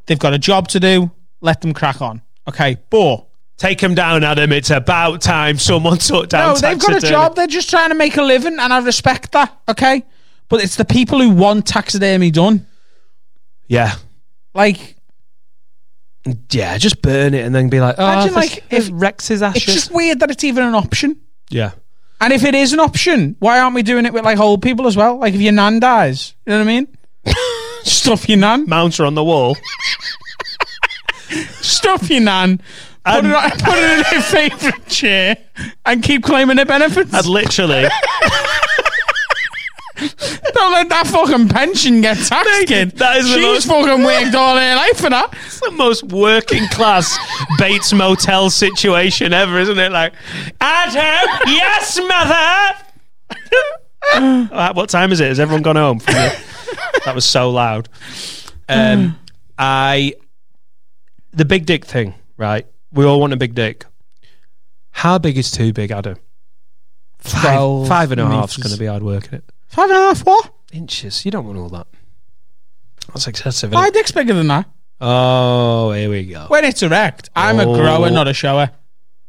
They've got a job to do. Let them crack on. Okay, but Take him down, Adam. It's about time someone took down. Taxidermy. No, they've got a job. They're just trying to make a living, and I respect that. Okay, but it's the people who want taxidermy done. Yeah, Like, yeah. Just burn it and then be like, oh, Imagine, like, if- Rex's ashes. it's just weird that it's even an option. yeah, And if it is an option, why aren't we doing it with like old people as well? Like if your nan dies, you know what I mean? Stuff your nan. mount her on the wall. Stuff your nan. Put, on- put it in her favourite chair and keep claiming her benefits. And literally, Don't let that fucking pension get taxed, kid. that is the She's most- fucking worked all her life for that. it's the most working class Bates Motel situation ever, isn't it? Like, Adam, yes, mother. Uh, what time is it? Has everyone gone home? From the- that was so loud. Um, I the big dick thing, right? We all want a big dick. How big is too big, Adam? Five, Twelve five and a half's metres. going to be hard work, is it? Five and a half, what? Inches. You don't want all that. That's excessive. My dick's bigger than that. Oh, here we go. When it's erect, I'm a Oh. grower, not a shower.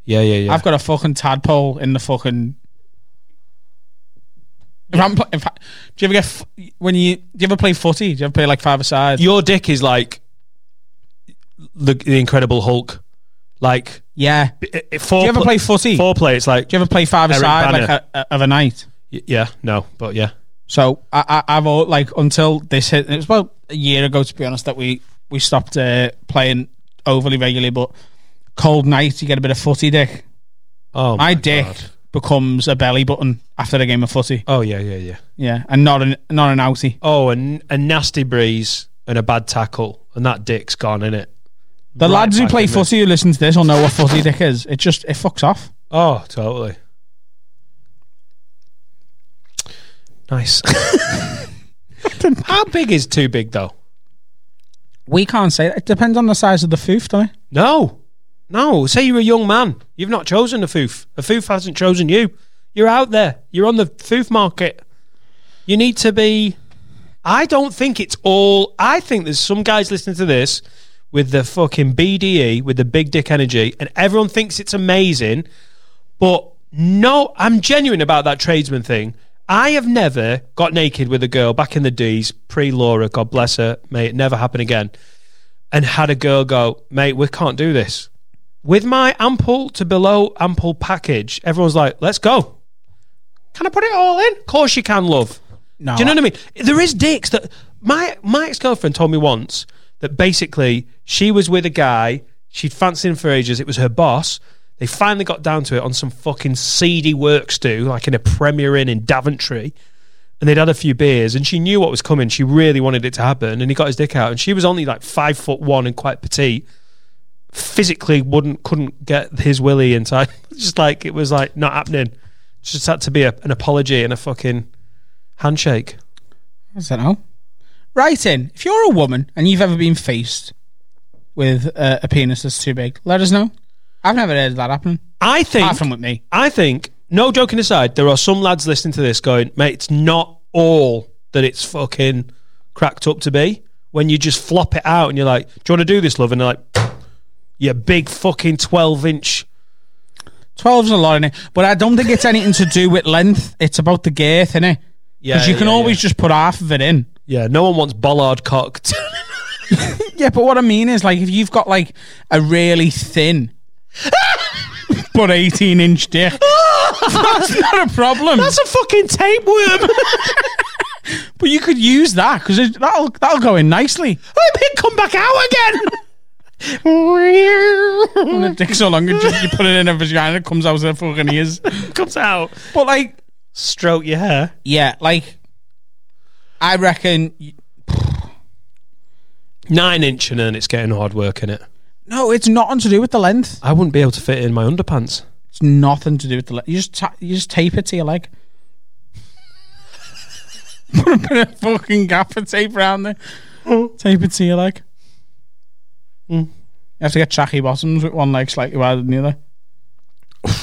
Yeah, yeah, yeah. I've got a fucking tadpole in the fucking. If I'm, if I, do you ever get f- when you do you ever play footy? Do you ever play like five aside? Your dick is like the, the Incredible Hulk. Like, yeah. i- i- four Do you ever pl- play footy? Four play. It's like, Do you ever play five Eric aside like a, a, of a night? y- yeah, no, but yeah. So I, I, I've all, like until this hit. It was about a year ago, to be honest, that we we stopped uh, playing overly regularly. But cold night, you get a bit of footy dick. Oh, My my dick God. Becomes a belly button after the game of footy. Oh, yeah, yeah, yeah. Yeah, and not an not an outie. Oh, and a nasty breeze and a bad tackle, and that dick's gone in it. The Right lads who play footy who listen to this will know what footy dick is. It just it fucks off. Oh, totally. Nice. How big is too big though? We can't say that. It depends on the size of the foof, doesn't it? No, no. Say you're a young man. You've not chosen a foof. A foof hasn't chosen you. You're out there. You're on the foof market. You need to be. I don't think it's all. I think there's some guys listening to this with the fucking BDE, with the big dick energy, and everyone thinks it's amazing. But no, I'm genuine about that tradesman thing. I have never got naked with a girl back in the D's, pre Laura, God bless her, may it never happen again, and had a girl go, mate, we can't do this. With my ample to below ample package, everyone's like, let's go. Can I put it all in? Of course you can, love. No, Do you know what I mean? There is dicks that my my ex girlfriend told me once that basically she was with a guy she'd fancied him for ages. It was her boss. They finally got down to it on some fucking seedy works do, like in a Premier Inn in Daventry. And they'd had a few beers, and she knew what was coming. She really wanted it to happen, and he got his dick out. And she was only like five foot one and quite petite. Physically, wouldn't couldn't get his willy inside. Just like it was like not happening. Just had to be a, an apology and a fucking handshake. I don't know. Write in if you're a woman and you've ever been faced with uh, a penis that's too big. Let us know. I've never heard of that happening. I think Apart from with me. I think, no joking aside, there are some lads listening to this going, mate, it's not all that it's fucking cracked up to be. When you just flop it out and you're like, do you want to do this, love? And they're like, you big fucking 12 inch. 12's a lot in it, but I don't think it's anything to do with length. It's about the girth, innit? Yeah, Because you can yeah, always yeah. just put half of it in. Yeah, no one wants bollard cocked. Yeah, but what I mean is, like, if you've got like a really thin but 18 inch dick, that's not a problem. That's a fucking tapeworm. but you could use that because that'll that'll go in nicely. I mean, come back out again. When the dick's so long, you just- you put it in a vagina, it comes out of the fucking ears. Comes out. But like, Stroke your hair. yeah, like, I reckon. Nine inch and then it's getting hard work in it. No, it's nothing to do with the length. I wouldn't be able to fit it in my underpants. It's nothing to do with the length. You just ta- you just tape it to your leg. Put a bit of fucking gaffer tape around there. tape it to your leg. You have to get tracky bottoms with one leg slightly wider than the other.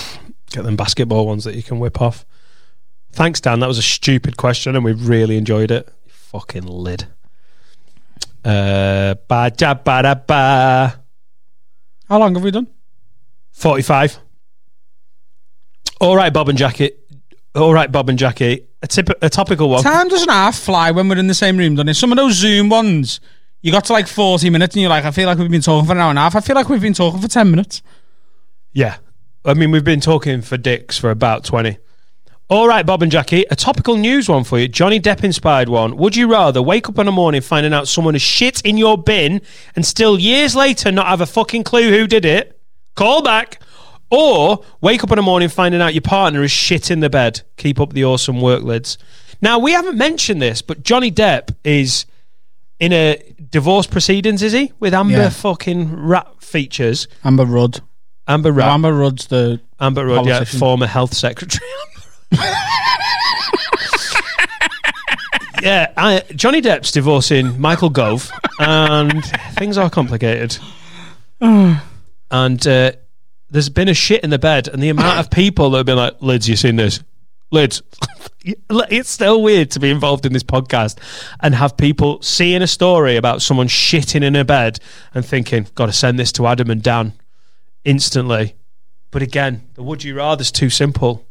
Get them basketball ones that you can whip off. Thanks, Dan. That was a stupid question, and we really enjoyed it. Fucking lid. Uh, ba da ba da ba. How long have we done? 45. All right, Bob and Jackie. All right, Bob and Jackie. A, tip, a topical one. Time doesn't half fly when we're in the same room, doesn't it? Some of those Zoom ones, you got to like 40 minutes and you're like, I feel like we've been talking for an hour and a half. I feel like we've been talking for 10 minutes. Yeah. I mean, we've been talking for dicks for about 20. All right, Bob and Jackie, a topical news one for you. Johnny Depp inspired one. Would you rather wake up in the morning finding out someone has shit in your bin and still years later not have a fucking clue who did it? Call back. Or wake up in the morning finding out your partner is shit in the bed. Keep up the awesome work, lids. Now, we haven't mentioned this, but Johnny Depp is in a divorce proceedings, is he? With Amber Yeah. fucking rat features. Amber Rudd. Amber Rat. Amber Rudd's the Amber Rudd, yeah, Politician. former health secretary. yeah, I, Johnny Depp's divorcing Michael Gove, and things are complicated. and uh, there's been a shit in the bed, and the amount of people that have been like, "Lids, you seen this? Lids." It's still weird to be involved in this podcast and have people seeing a story about someone shitting in a bed and thinking, "Got to send this to Adam and Dan instantly." But again, the would you rather's too simple.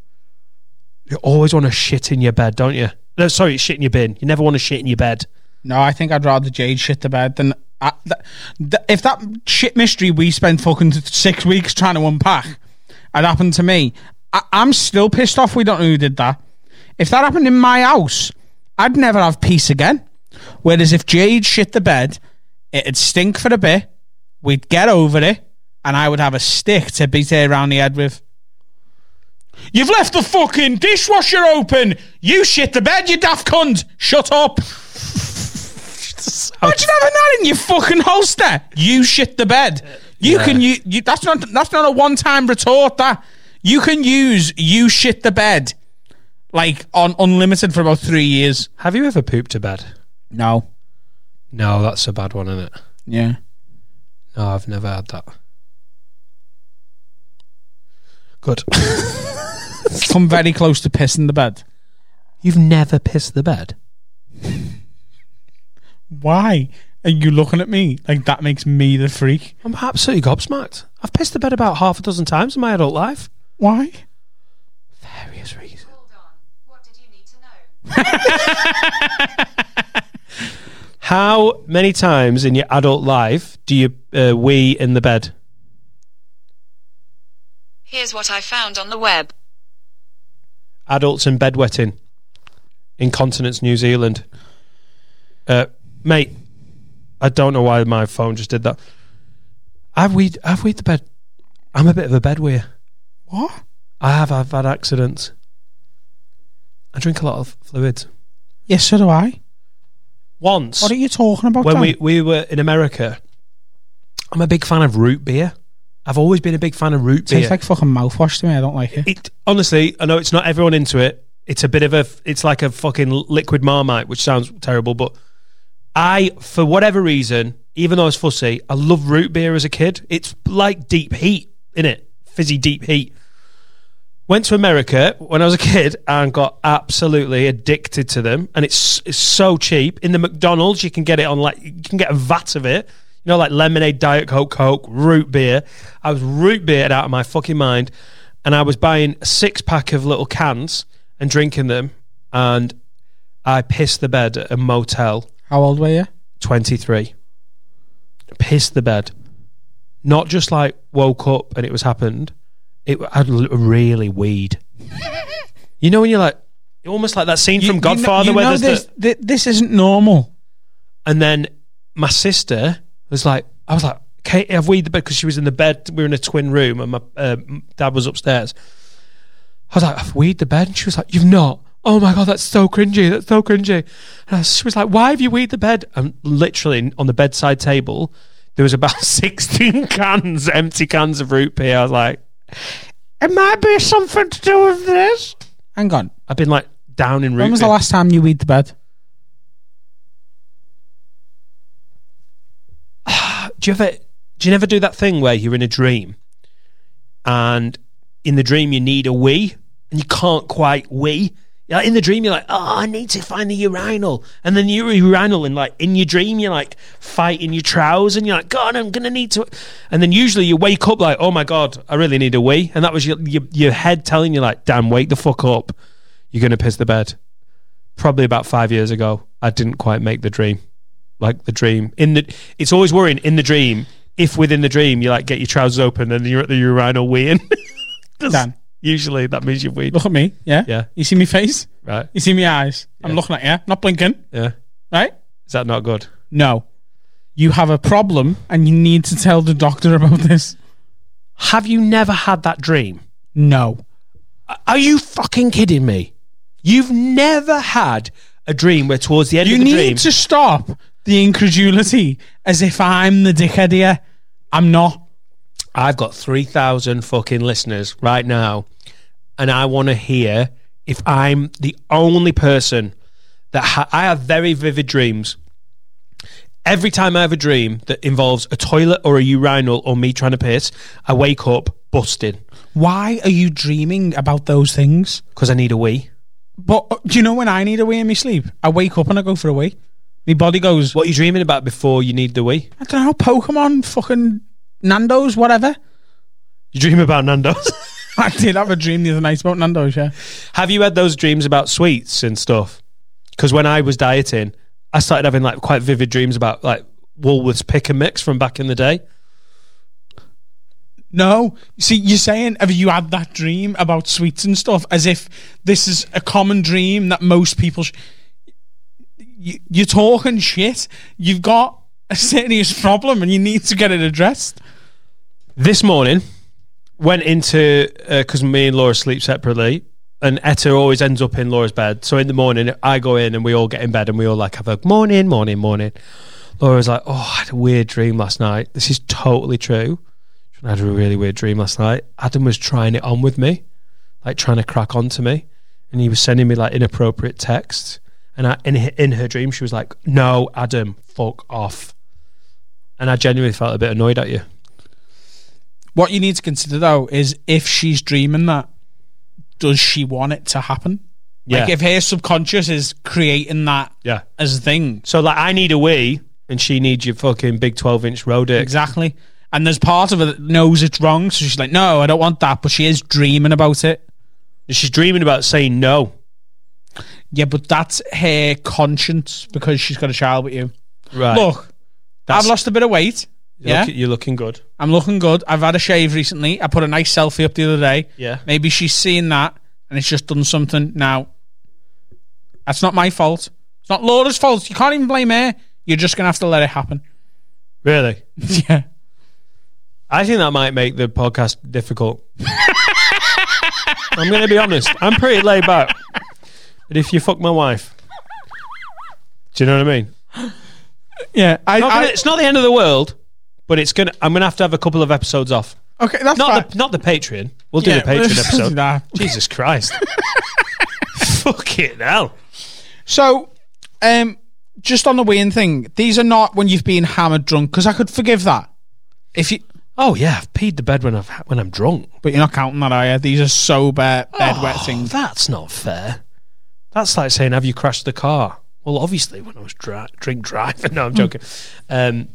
You always want to shit in your bed, don't you? No, sorry, shit in your bin. You never want to shit in your bed. No, I think I'd rather Jade shit the bed than. I, th- th- if that shit mystery we spent fucking six weeks trying to unpack had happened to me, I- I'm still pissed off we don't know who did that. If that happened in my house, I'd never have peace again. Whereas if Jade shit the bed, it'd stink for a bit, we'd get over it, and I would have a stick to beat her around the head with. You've left the fucking dishwasher open! You shit the bed, you daft cunt! Shut up! Imagine having that in your fucking holster. You shit the bed. You Yeah. can you, you that's not that's not a one time retort that you can use you shit the bed like on unlimited for about three years. Have you ever pooped a bed? No. No, that's a bad one, isn't it? Yeah. No, I've never had that. Good. Come very close to pissing the bed. You've never pissed the bed? Why? Are you looking at me like that makes me the freak? I'm absolutely gobsmacked. I've pissed the bed about half a dozen times in my adult life. Why? Various reasons. Hold on. What did you need to know? How many times in your adult life do you uh, wee in the bed? Here's what I found on the web. Adults in bedwetting. Incontinence, New Zealand. Uh, mate, I don't know why my phone just did that. I've weed, I've weed the bed. I'm a bit of a bed weir. What? I have. I've had accidents. I drink a lot of fluids. Yes, so do I. Once, What are you talking about? when Dan? we, we were in America, I'm a big fan of root beer. I've always been a big fan of root tastes beer. Tastes like fucking mouthwash to me. I don't like it. it honestly, I know it's not everyone into it. It's a bit of a, it's like a fucking liquid marmite, which sounds terrible, but I, for whatever reason, even though I was fussy, I love root beer as a kid. It's like deep heat, in it, fizzy deep heat. Went to America when I was a kid and got absolutely addicted to them. And it's, it's so cheap. In the McDonald's, you can get it on like, you can get a vat of it. You know, like lemonade, Diet Coke, Coke, root beer. I was root beered out of my fucking mind. And I was buying a six pack of little cans and drinking them. And I pissed the bed at a motel, How old were you? 23. Pissed the bed. Not just like woke up and it was happened. It I'd really weed. you know when you're like, almost like that scene You- from you know- Godfather you where there's this, the, this isn't normal. and then my sister was like, I was like, Kate, I've weed the bed because she was in the bed. We were in a twin room and my uh, dad was upstairs. I was like, I've weed the bed. And she was like, You've not? Oh my God, that's so cringy. That's so cringy. And I, she was like, Why have you weed the bed? And literally on the bedside table, there was about 16 cans, empty cans of root beer. I was like, It might be something to do with this. Hang on. I've been like down in root When was the last time you weed the bed? do you ever do you never do that thing where you're in a dream and in the dream you need a wee and you can't quite wee You're like, in the dream, you're like, oh, I need to find the urinal, and then your urinal, and like in your dream, you're like fighting your trousers, and you're like, God, I'm gonna need to, and then usually you wake up like, oh my God, I really need a wee, and that was your your, your head telling you like, damn, wake the fuck up, you're gonna piss the bed. Probably about five years ago, I didn't quite make the dream, like the dream in the. It's always worrying in the dream if within the dream you like get your trousers open and you're at the urinal weeing. Dan. Usually that means you've weed. Look at me. Yeah. Yeah. You see me face? Right. You see me eyes? I'm Yeah. looking at you, not blinking. Yeah. Right? Is that not good? No. You have a problem and you need to tell the doctor about this. Have you never had that dream? No. Are you fucking kidding me? You've never had a dream where towards the end You of the need dream to stop the incredulity as if I'm the dickhead here. I'm not. I've got 3,000 fucking listeners right now, and I want to hear if I'm the only person that ha- I have very vivid dreams. Every time I have a dream that involves a toilet or a urinal or me trying to piss, I wake up busted Why are you dreaming about those things? because I need a wee. But uh, do you know when I need a wee in my sleep? I wake up and I go for a wee. My body goes, What are you dreaming about before you need the wee? I don't know, Pokemon, fucking Nando's, whatever. You dream about Nando's? I did have a dream the other night about Nando's, yeah. Have you had those dreams about sweets and stuff? Because when I was dieting, I started having like quite vivid dreams about like Woolworths pick and mix from back in the day. No, see, you're saying have you had that dream about sweets and stuff as if this is a common dream that most people. Sh- you, you're talking shit. You've got a serious problem and you need to get it addressed. This morning, went into uh, because me and Laura sleep separately, and Etta always ends up in Laura's bed. So in the morning, I go in and we all get in bed and we all like have a morning, morning, morning. Laura's like, "Oh, I had a weird dream last night. This is totally true. I had a really weird dream last night. Adam was trying it on with me, like trying to crack onto me, and he was sending me like inappropriate texts. And I, in in her dream, she was like, "No, Adam, fuck off." And I genuinely felt a bit annoyed at you. What you need to consider though is if she's dreaming that, does she want it to happen? Like Yeah. if her subconscious is creating that Yeah. as a thing. So like, I need a wee, and she needs your fucking big twelve inch road dick. Exactly. And there's part of her that knows it's wrong, so she's like, no, I don't want that, but she is dreaming about it. And She's dreaming about saying no. Yeah, but that's her conscience because she's got a child with you. Right. Look, That's- I've lost a bit of weight. You're, yeah, looking, you're looking good. I'm looking good. I've had a shave recently. I put a nice selfie up the other day. Yeah. Maybe she's seen that and it's just done something. Now, that's not my fault. It's not Laura's fault. You can't even blame her. You're just going to have to let it happen. Really? yeah. I think that might make the podcast difficult. I'm going to be honest. I'm pretty laid back. But if you fuck my wife, do you know what I mean? Yeah. I, Not gonna- it's not the end of the world, but it's gonna. I'm going to have to have a couple of episodes off. okay, that's fine. Not the not the Patreon. We'll do Yeah, the Patreon episode. nah. Jesus Christ! Fuck it hell. So, um, just on the weeing thing, these are not when you've been hammered drunk because I could forgive that. If you, Oh yeah, I've peed the bed when I've when I'm drunk. but you're not counting that, are you? These are sober bed wet Oh, things. That's not fair. That's like saying, "Have you crashed the car?" Well, obviously, when I was dri- drink driving. No, I'm joking. um,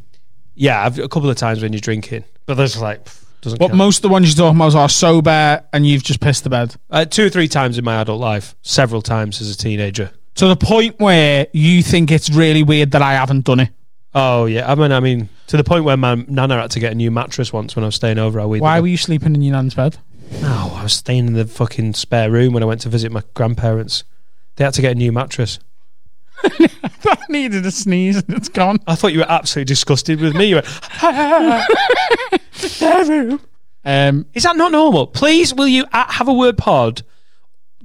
yeah, I've, a couple of times when you're drinking, but there's like pff, doesn't But count. most of the ones you're talking about are sober, and you've just pissed the bed uh, two or three times in my adult life, several times as a teenager. to the point where you think it's really weird that I haven't done it. Oh yeah, I mean, I mean, to the point where my nana had to get a new mattress once when I was staying over. I Why were you sleeping in your nan's bed? No, I was staying in the fucking spare room when I went to visit my grandparents. They had to get a new mattress. I needed a sneeze and it's gone. I thought you were absolutely disgusted with me. You went, Um, Is that not normal? Please, will you at have a word pod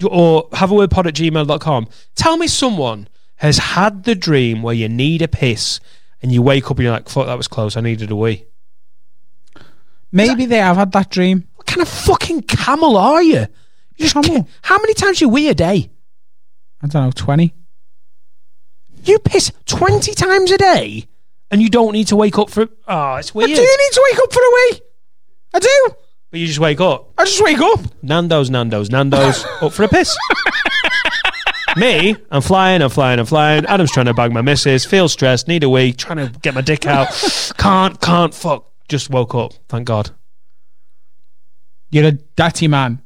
or have a word pod at gmail.com? Tell me someone has had the dream where you need a piss and you wake up and you're like, fuck, that was close. I needed a wee. maybe they have had that dream. What kind of fucking camel are you? You just Camel? ca- How many times you wee a day? I don't know, twenty. You piss 20 times a day and you don't need to wake up for Oh, it's I weird. do you need to wake up for a wee. I do. But you just wake up. I just wake up. Nando's, Nando's, Nando's, up for a piss. Me, I'm flying, I'm flying, I'm flying. Adam's trying to bag my missus, feel stressed, need a wee, trying to get my dick out. can't, can't, fuck. Just woke up, thank God. You're a dirty man.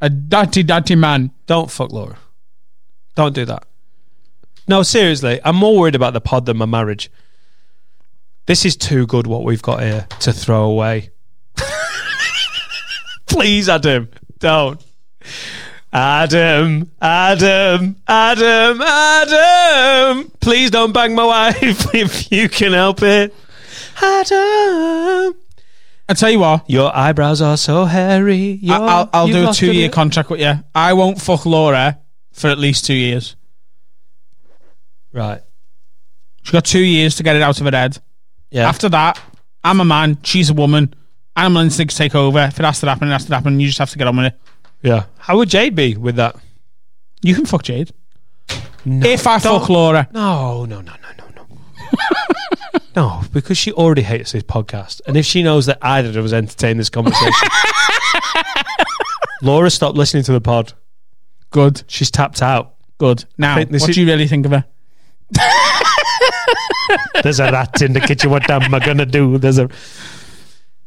A dirty, dirty man. Don't fuck Laura. Don't do that. No, seriously, I'm more worried about the pod than my marriage. This is too good what we've got here to throw away. Please, Adam, don't. Adam, Adam, Adam, Adam. Please don't bang my wife if you can help it. Adam. I tell you what, Your eyebrows are so hairy. I- You're- I'll, I'll you've do a lost two year it. contract with you. I won't fuck Laura for at least two years. Right. She's got two years to get it out of her head. Yeah. After that, I'm a man, she's a woman. Animal instincts take over. If it has to happen, it has to happen. You just have to get on with it. yeah. How would Jade be with that? You can fuck Jade. No, if I don't- fuck Laura. No, no, no, no, no, no. no, because she already hates this podcast. And if she knows that either of us entertain this conversation, Laura stopped listening to the pod. Good. She's tapped out. Good. Now, think this what is- do you really think of her? There's a rat in the kitchen. What am I gonna do? There's a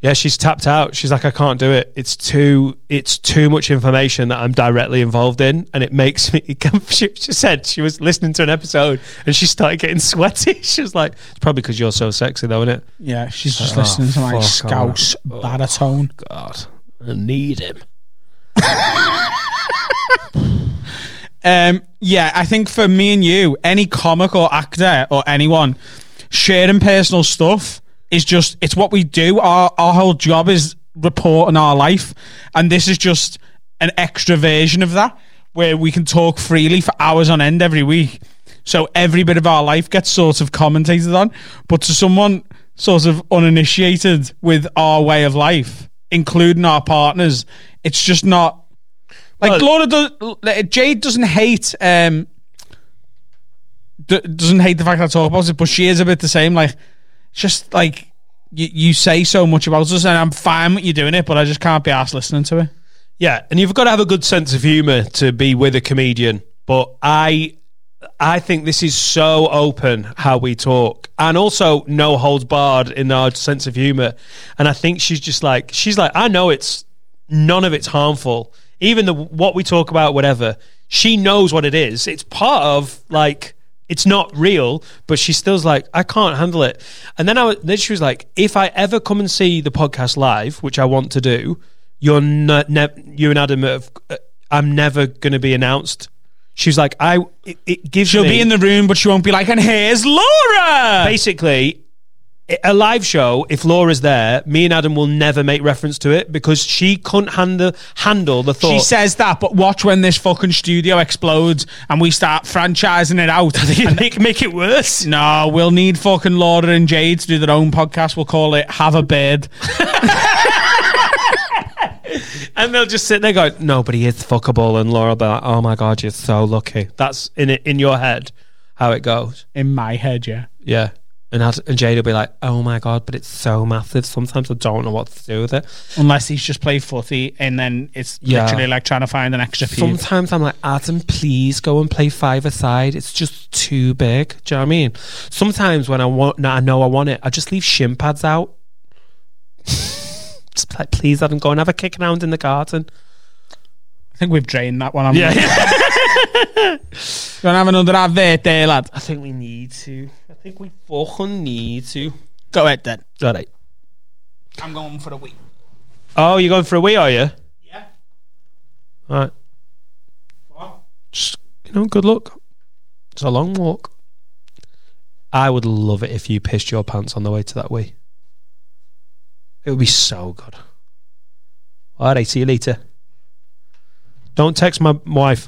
yeah. She's tapped out. She's like, I can't do it. It's too. It's too much information that I'm directly involved in, and it makes me. She, she said she was listening to an episode and she started getting sweaty. She was like, "It's probably because you're so sexy, though, isn't it?" Yeah, she's just Oh, listening to my fuck scouse oh, baritone. God, I need him. Um, yeah, I think for me and you, any comic or actor or anyone sharing personal stuff is just it's what we do. Our our whole job is reporting our life, and this is just an extra version of that where we can talk freely for hours on end every week. So every bit of our life gets sort of commentated on, but to someone sort of uninitiated with our way of life, including our partners, it's just not like Laura does. Jade doesn't hate. Um, doesn't hate the fact that I talk about it, but she is a bit the same. Like, just like you, you say so much about us, and I'm fine with you doing it, but I just can't be asked listening to it. Yeah, and you've got to have a good sense of humor to be with a comedian. But I, I think this is so open how we talk, and also no holds barred in our sense of humor. And I think she's just like she's like I know it's none of it's harmful. Even the what we talk about, whatever. She knows what it is. It's part of like it's not real, but she still's like, I can't handle it. And then I was- then she was like, if I ever come and see the podcast live, which I want to do, you're ne- ne- you and Adam, have, uh, I'm never going to be announced. She was like, I it, it gives She'll me be in the room, but she won't be like, and here's Laura. basically a live show. If Laura's there, me and Adam will never make reference to it because she couldn't handle handle the thought. She says that, but watch when this fucking studio explodes and we start franchising it out. and make, make it worse. No, we'll need fucking Laura and Jade to do their own podcast. We'll call it Have a Bed. And they'll just sit there going, "Nobody is fuckable. And Laura will be like, oh my God, you're so lucky. That's in it in your head how it goes. In my head, yeah. Yeah. And, Ad- and Jade will be like, oh my God, but it's so massive. Sometimes I don't know what to do with it. Unless he's just played footy and then it's Yeah. literally like trying to find an extra piece. Sometimes I'm like, Adam, please go and play five aside. It's just too big. Do you know what I mean? Sometimes when I want, no, I know I want it, I just leave shin pads out. just like, please, Adam, go and have a kick around in the garden. I think we've drained that one. Yeah. we? Gonna have another advert there, lad. I think we need to. I think we fucking need to. Go ahead then. All right. I'm going for a week. Oh, you're going for a wee, are you? Yeah. All right. Just, you know, good luck. It's a long walk. I would love it if you pissed your pants on the way to that wee. It would be so good. All right, see you later. Don't text my wife.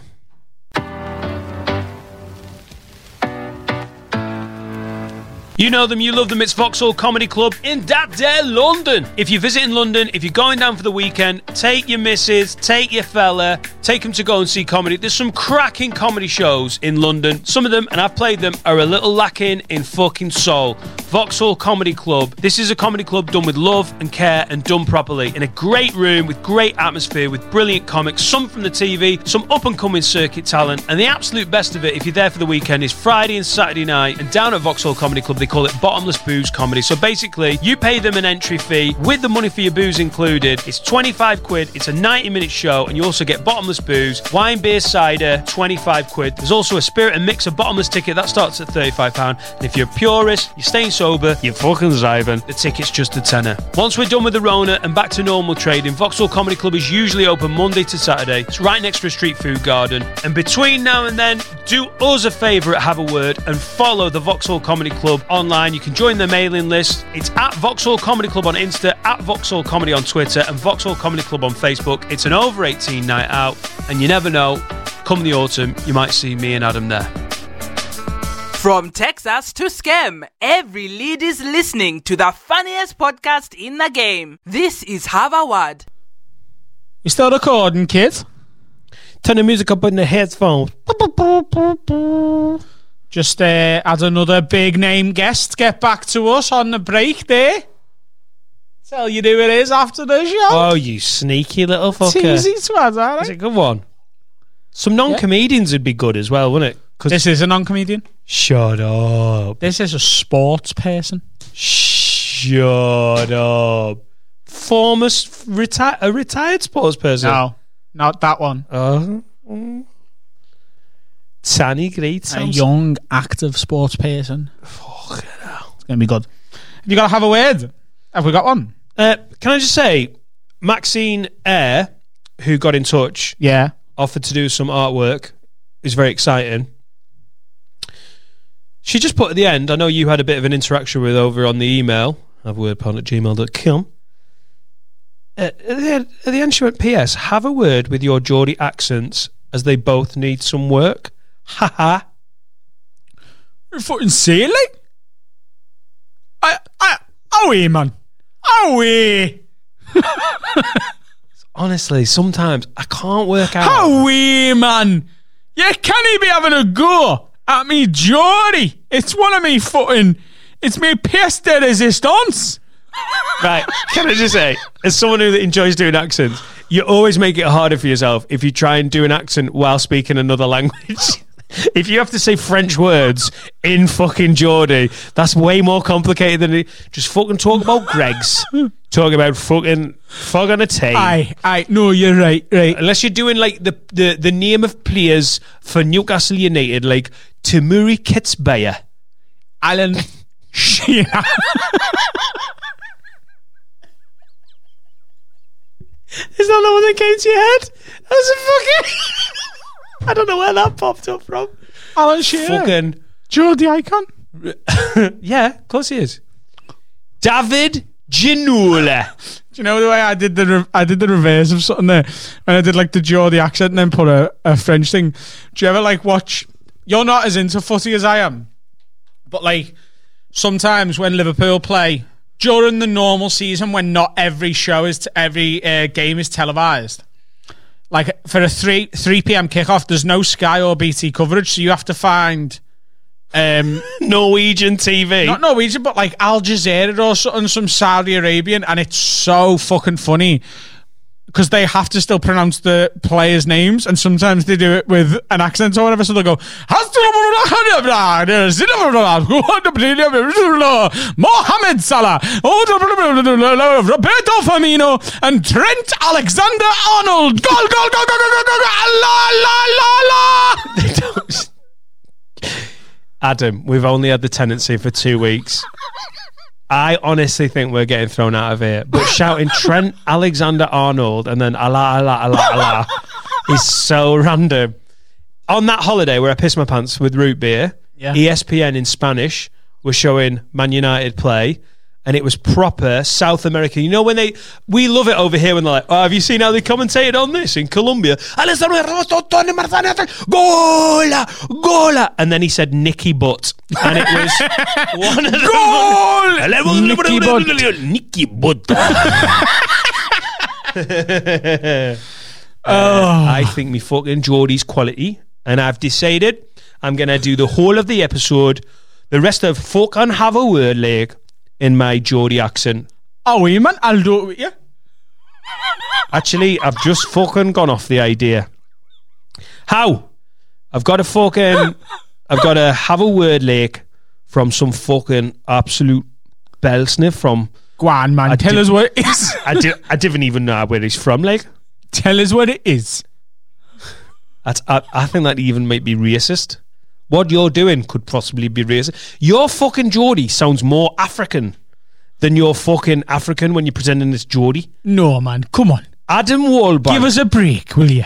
You know them, you love them. It's Vauxhall Comedy Club in that there London. If you're visiting London, if you're going down for the weekend, take your missus, take your fella, take them to go and see comedy. There's some cracking comedy shows in London. Some of them, and I've played them, are a little lacking in fucking soul. Vauxhall Comedy Club. This is a comedy club done with love and care and done properly in a great room with great atmosphere with brilliant comics, some from the TV, some up and coming circuit talent, and the absolute best of it if you're there for the weekend is Friday and Saturday night. And down at Vauxhall Comedy Club, they call it Bottomless Booze Comedy. So basically, you pay them an entry fee with the money for your booze included. It's 25 quid, it's a 90 minute show, and you also get bottomless booze, wine, beer, cider, 25 quid. There's also a spirit and mix of bottomless ticket that starts at 35 pound. And if you're a purist, you're staying sober, you're fucking driving, the ticket's just a tenner. Once we're done with the Rona and back to normal trading, Vauxhall Comedy Club is usually open Monday to Saturday. It's right next to a street food garden. And between now and then, do us a favour Have a Word and follow the Vauxhall Comedy Club online. You can join the mailing list. It's at Vauxhall Comedy Club on Insta, at Vauxhall Comedy on Twitter, and Vauxhall Comedy Club on Facebook. It's an over 18 night out, and you never know, come the autumn, you might see me and Adam there. From Texas to Scam, every lead is listening to the funniest podcast in the game. This is Have a Word. You still recording, kids? Turn the music up in the headphones. Just uh, had another big name guest get back to us on the break there. Tell you who it is after the show. Oh, you sneaky little It's fucker. easy to add, It's right? a good one. Some non-comedians would be good as well, wouldn't it? Cause This is a non-comedian. Shut up. This is a sports person. Shut up. Former s- reti- a retired sports person. No, not that one. Oh. Tanny great. A young, active sports person. It's going to be good. Have you got to have a word? Have we got one? Uh, can I just say, Maxine Air, who got in touch, Yeah. offered to do some artwork, is very exciting. She just put at the end, I know you had a bit of an interaction with over on the email, have wordpod at gmail.com. Uh, at, the end, at the end, she went, P.S. Have a word with your Geordie accents as they both need some work. Ha ha. You're fucking silly. I, I, oh, yeah, man. Yeah. Honestly, sometimes I can't work out. Yeah, man. Yeah, can he be having a go at me, Geordie? It's one of me fucking, it's me pièce de resistance. Right. Can I just say, as someone who enjoys doing accents, you always make it harder for yourself if you try and do an accent while speaking another language. if you have to say French words in fucking Geordie, that's way more complicated than it. Just fucking talk about Greggs. talk about fucking fog on a tea. Aye, aye, no, you're right, right. Unless you're doing like the, the, the name of players for Newcastle United, like Temuri Ketsbaia. Alan Shearer. Is that the one that came to your head? That's a fucking. I don't know where that popped up from. Alan Shearer. Fucking. Geordie icon. yeah, of course he is. David Ginola. Do you know the way I did the re- I did the reverse of something there, and I did like the Geordie accent and then put a, a French thing. Do you ever like watch? You're not as into footy as I am, but like sometimes when Liverpool play during the normal season, when not every show is t- every uh, game is televised. Like for a three three p.m. kickoff, there's no Sky or BT coverage, so you have to find um, Norwegian TV. not Norwegian, but like Al Jazeera or something, some Saudi Arabian, and it's so fucking funny because they have to still pronounce the players' names, and sometimes they do it with an accent or whatever. So they'll go Mohamed Salah, oh, Roberto Firmino, and Trent Alexander Arnold. Goal, goal, goal, goal, goal, goal, goal, la, la, la, la. Adam, we've only had the tenancy for two weeks. I honestly think we're getting thrown out of here. But shouting Trent Alexander Arnold and then Allah, Allah, Allah, Allah is so random. On that holiday where I pissed my pants with root beer, Yeah. ESPN in Spanish was showing Man United play. And it was proper South America. You know when they we love it over here when they're like, "Oh, have you seen how they commentated on this in Colombia?" Gola, gola, and then he said Nicky Butt, and it was one of the Goal! Nicky Butt. Nicky Butt. Oh. Uh, I think me fucking Geordie's quality, and I've decided I'm gonna do the whole of the episode The rest of fucking have a word, like, in my Geordie accent. Oh, you man, I'll do it with you. Actually, I've just fucking gone off the idea. How? I've got a fucking. I've got to have a word, like, from some fucking absolute bell sniff from. Go on, man. I Tell us what it is. I, di- I didn't even know where he's from, like. Tell us what it is. That's, I, I think that even might be racist. What you're doing could possibly be racist. Your fucking Geordie sounds more African than your fucking African when you're presenting this Geordie. No, man. Come on. Adam Wahlberg. Give us a break, will you?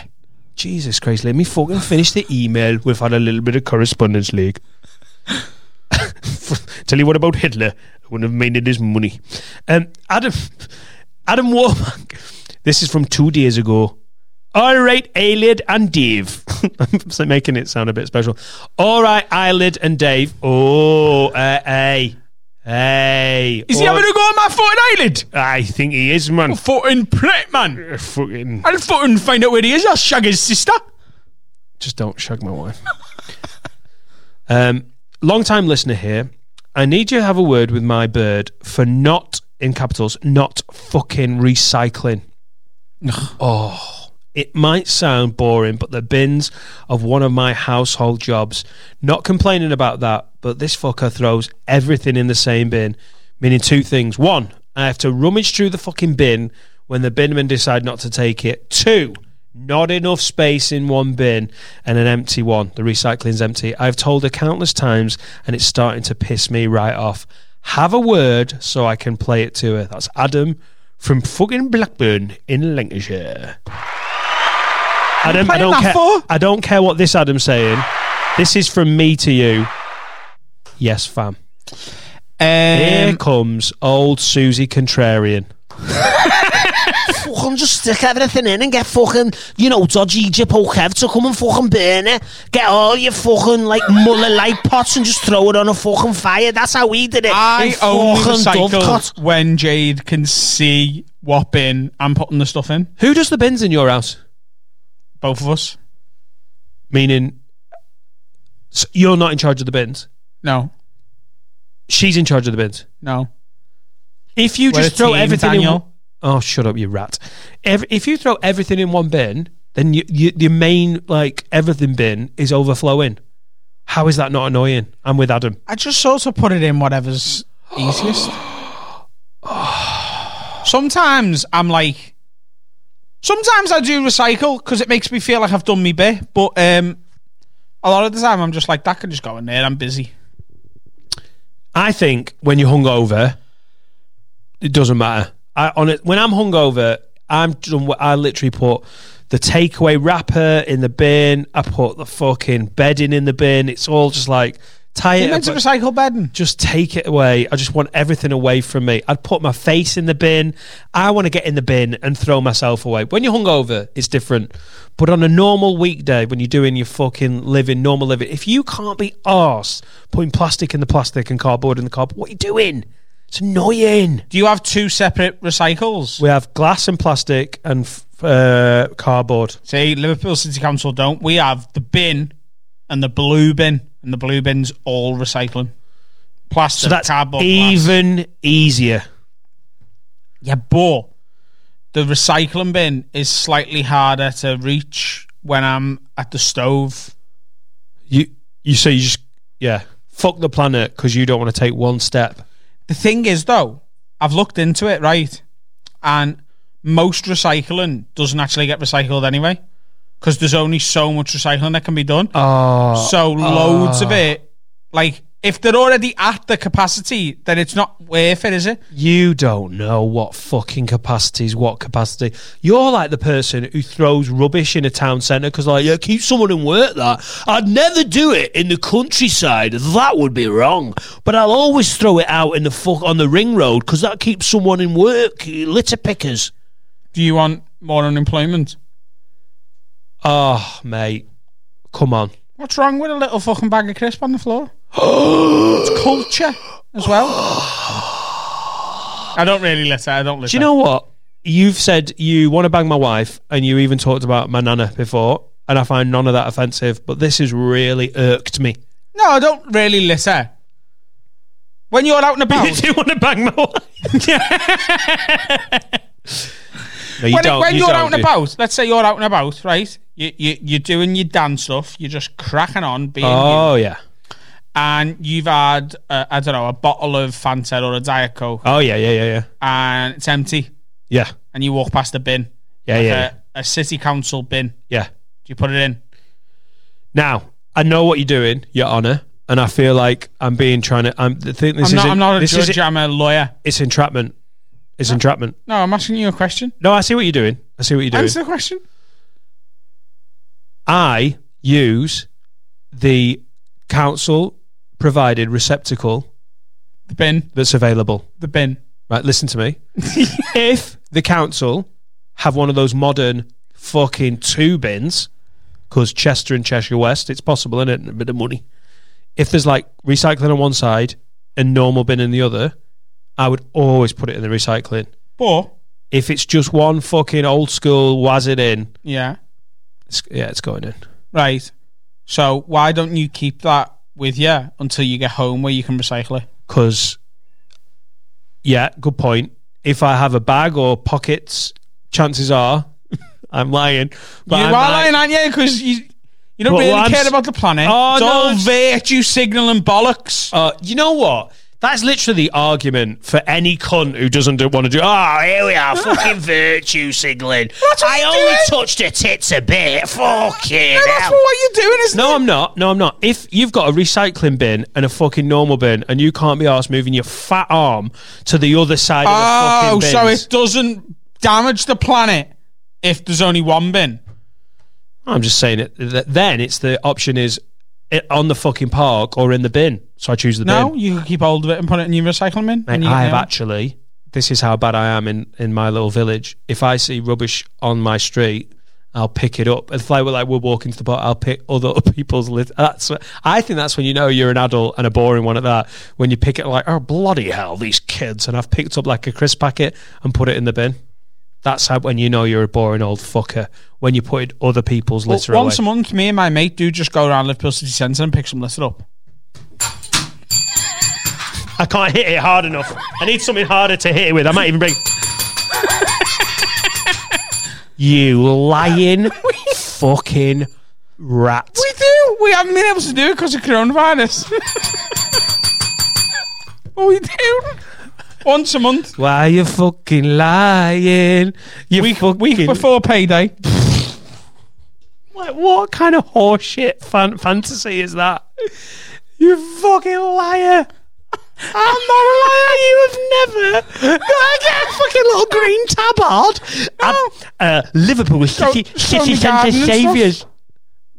Jesus Christ, let me fucking finish the email. We've had a little bit of correspondence, League. Tell you what about Hitler. I wouldn't have minded his money. Um, Adam, Adam Warmack. This is from two days ago. All right, Eyelid and Dave. I'm so making it sound a bit special. All right, Eyelid and Dave. Oh, uh, hey. Hey. Is he Oh, having a go at my fucking eyelid? I think he is, man. Fucking prick, man. Uh, Fucking. I'll fucking find out where he is. I'll shag his sister. Just don't shag my wife. um, long time listener here. I need you to have a word with my bird for not, in capitals, not fucking recycling. oh, it might sound boring, but the bins of one of my household jobs. Not complaining about that, but this fucker throws everything in the same bin, meaning two things. One, I have to rummage through the fucking bin when the binmen decide not to take it. Two, not enough space in one bin and an empty one. The recycling's empty. I've told her countless times and it's starting to piss me right off. Have a word so I can play it to her. That's Adam from fucking Blackburn in Lancashire. Adam, I don't care. for? I don't care what this Adam's saying. This is from me to you. Yes, fam. Here Um, comes old Susie Contrarian. fucking just stick everything in and get fucking, you know, dodgy Jippo Kev to come and fucking burn it. Get all your fucking, like, Muller light pots and just throw it on a fucking fire. That's how we did it. I in only recycle when Jade can see what bin I'm putting the stuff in. Who does the bins in your house? Both of us. Meaning, s- you're not in charge of the bins. No, She's in charge of the bins. no. If you We're just a throw team, everything in, Daniel. oh, shut up, you rat! Ev if you throw everything in one bin, then you, you, the main like everything bin is overflowing. How is that not annoying? I'm with Adam. I just sort of put it in whatever's easiest. Sometimes I'm like, sometimes I do recycle because it makes me feel like I've done me bit, but um, a lot of the time I'm just like that can just go in there. I'm busy. I think when you're hungover, it doesn't matter. I on it when I'm hungover, I'm done. I literally put the takeaway wrapper in the bin. I put the fucking bedding in the bin. It's all just like tie You it. meant to recycle bedding? just take it away. I just want everything away from me. I'd put my face in the bin. I want to get in the bin and throw myself away. When you're hungover, it's different. But on a normal weekday, when you're doing your fucking living, normal living, if you can't be arse putting plastic in the plastic and cardboard in the cardboard, what are you doing? It's annoying. Do you have two separate recycles? We have glass and plastic and f- uh, cardboard. See, Liverpool City Council don't. We have the bin and the blue bin, and the blue bin's all recycling. Plastic, So that's cardboard, even easier. Yeah, but the recycling bin is slightly harder to reach when I'm at the stove. You you say you just yeah fuck the planet because you don't want to take one step. The thing is, though, I've looked into it, right? And most recycling doesn't actually get recycled anyway because there's only so much recycling that can be done. Oh, so ah. loads of it, like, if they're already at the capacity, then it's not worth it, is it? You don't know what fucking capacity is what capacity. You're like the person who throws rubbish in a town centre because, like, yeah, keep someone in work. That I'd never do it in the countryside. That would be wrong. But I'll always throw it out in the fuck on the ring road because that keeps someone in work. Litter pickers. Do you want more unemployment? Oh, mate, come on. What's wrong with a little fucking bag of crisp on the floor? it's culture as well. I don't really listen. I don't Do listen. you know what? You've said you want to bang my wife, and you even talked about my nana before, and I find none of that offensive. But this has really irked me. No, I don't really listen. When you're out and about, You do want to bang my wife? no, you when, don't. when you you're don't, out and about, let's say you're out and about, right? You, you, you're doing your dance stuff, you're just cracking on, being Oh you, yeah. and you've had, uh, I don't know, a bottle of Fanta or a Diet Coke, Oh yeah, yeah, yeah, yeah. and it's empty, Yeah, and you walk past a bin, yeah, like yeah, a, a city council bin. yeah. Do you put it in? Now I know what you're doing, Your Honour, and I feel like I'm being trying to. I'm the thing. This I'm not, is I'm not a this judge, Is, I'm a lawyer. it's entrapment. It's entrapment. No, I'm asking you a question. No, I see what you're doing. I see what you're doing. Answer the question. I use the council provided receptacle The bin, that's available. the bin. Right, listen to me. if the council have one of those modern fucking two bins, because Chester and Cheshire West, it's possible, isn't it? A bit of money. If there's like recycling on one side and normal bin in the other, I would always put it in the recycling. But, If it's just one fucking old school was it in, yeah, it's, yeah, it's going in. right. So why don't you keep that with you until you get home where you can recycle it? because yeah good point if i have a bag or pockets chances are i'm lying but you I are lying, aren't you? Because you, you don't really care about the planet. Oh, it's no, all it's- virtue signaling bollocks. uh, you know what that's literally the argument for any cunt who doesn't do, want to do. Oh, here we are, fucking virtue signaling. I only doing. touched her tits a bit. Fucking No, that's hell. what you're doing, isn't No, it? I'm not. No, I'm not. If you've got a recycling bin and a fucking normal bin, and you can't be asked moving your fat arm to the other side of the Oh, fucking bins, so it doesn't damage the planet if there's only one bin. I'm just saying it. That then it's the option is it on the fucking park or in the bin. So I choose the No, bin. No, you can keep hold of it and put it in your recycling bin. Mate, I have actually. This is how bad I am in in my little village. If I see rubbish on my street, I'll pick it up. If I we're like we're walking to the park, I'll pick other people's lit. That's I think that's when you know you're an adult and a boring one at that. When you pick it like oh bloody hell these kids, and I've picked up like a crisp packet and put it in the bin. That's how when you know you're a boring old fucker. When you put other people's Well, litter once away. a month, me and my mate do just go around Liverpool City Centre and pick some litter up. I can't hit it hard enough. I need something harder to hit it with. I might even bring. you lying fucking rat. We do. We haven't been able to do it because of coronavirus. we do. Once a month. Why you fucking lying? You Week, fucking week before payday. Like, what kind of horseshit fan- fantasy is that? You fucking liar. I'm not a liar. You have never. I get a fucking little green tabard. Oh. Uh, Liverpool City, City Centre garden and stuff. Saviours.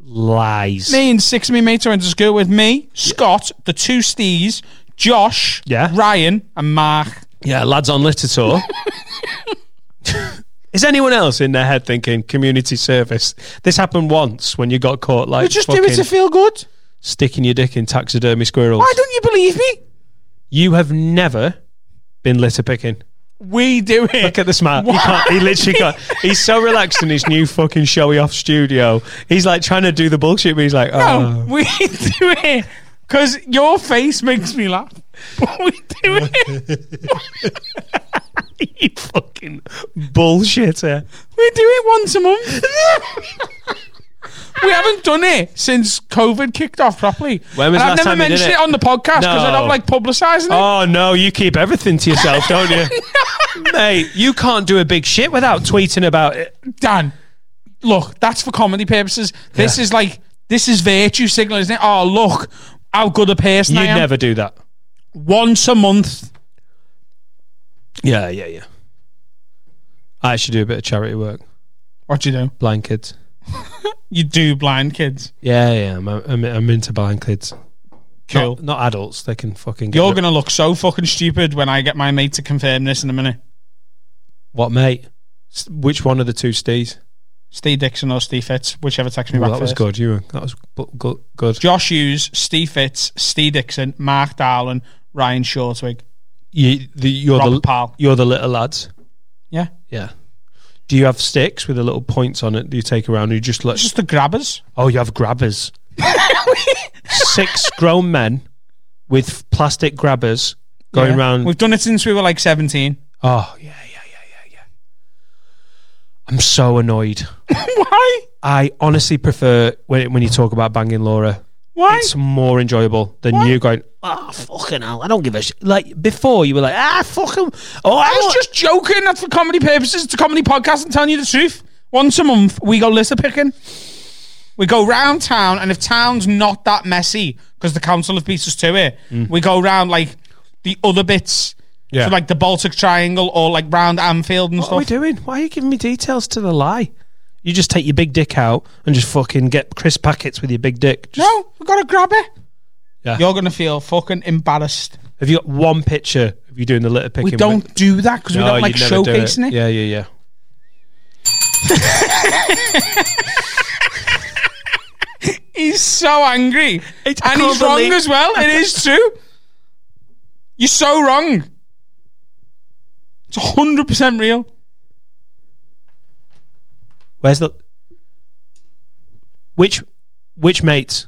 Lies. Me and six of my mates went to school with me, Scott, the two Stees, Josh, Yeah. Ryan, and Mark. Yeah, lads on litter tour. Is anyone else in their head thinking community service? This happened once when you got caught like We just do it fucking to feel good. sticking your dick in taxidermy squirrels. Why don't you believe me? You have never been litter picking. We do it. Look at the smile. He, can't, he literally can't. He's so relaxed in his new fucking showy off studio. He's like trying to do the bullshit, but he's like, No, oh. we do it because your face makes me laugh. we do it. you fucking bullshitter. We do it once a month. we haven't done it since COVID kicked off properly. When was and I've last never time you did mentioned it? it? on the podcast because I No. don't like publicising it. Oh no, you keep everything to yourself, don't you? Mate, you can't do a big shit without tweeting about it. Dan, look, that's for comedy purposes. This is like this is virtue signal, isn't it? Oh, look how good a person I You'd am. never do that. Once a month. Yeah, yeah, yeah. I should do a bit of charity work. What do you do? Blind kids. You do blind kids. Yeah, yeah. I'm, I'm, I'm into blind kids. Cool. Not, not adults. They can fucking. Get You're gonna look so fucking stupid when I get my mate to confirm this in a minute. What, mate? S- Which one of the two Steves? Steve Dixon or Steve Fitz, whichever texts me Well, back that was good. You were, that was good. Good. Josh Hughes, Steve Fitz, Steve Dixon, Mark Darlin, Ryan Shortwig. You, the, you're Robert the you're the little lads. Yeah. Yeah. Do you have sticks with the little points on it? Do you take around? You just let? Just the grabbers. Oh, you have grabbers. Six grown men with plastic grabbers going Yeah. round. We've done it since we were like 17. Oh yeah. I'm so annoyed. Why? I honestly prefer when when you talk about banging Laura. Why? It's more enjoyable than Why? you going. Oh fucking hell! I don't give a shit. Like before, you were like, ah, fuck 'em. Oh, I I was just joking. That's for comedy purposes. It's a comedy podcast and telling you the truth. Once a month, we go litter picking. We go round town, and if town's not that messy, because the council have beat us to it, we go round like the other bits. Yeah. So like the Baltic Triangle or like round Anfield and stuff. What are we doing? Why are you giving me details to the lie? You just take your big dick out and just fucking get crisp packets with your big dick. Just, No, we gotta grab it. Yeah. You're gonna feel fucking embarrassed. Have you got one picture of you doing the litter picking? We don't do that because we don't like you'd do showcasing it. Yeah, yeah, yeah. He's so angry. I and can't he's wrong as well. It is true. You're so wrong. It's 100% real. Where's the which which mates?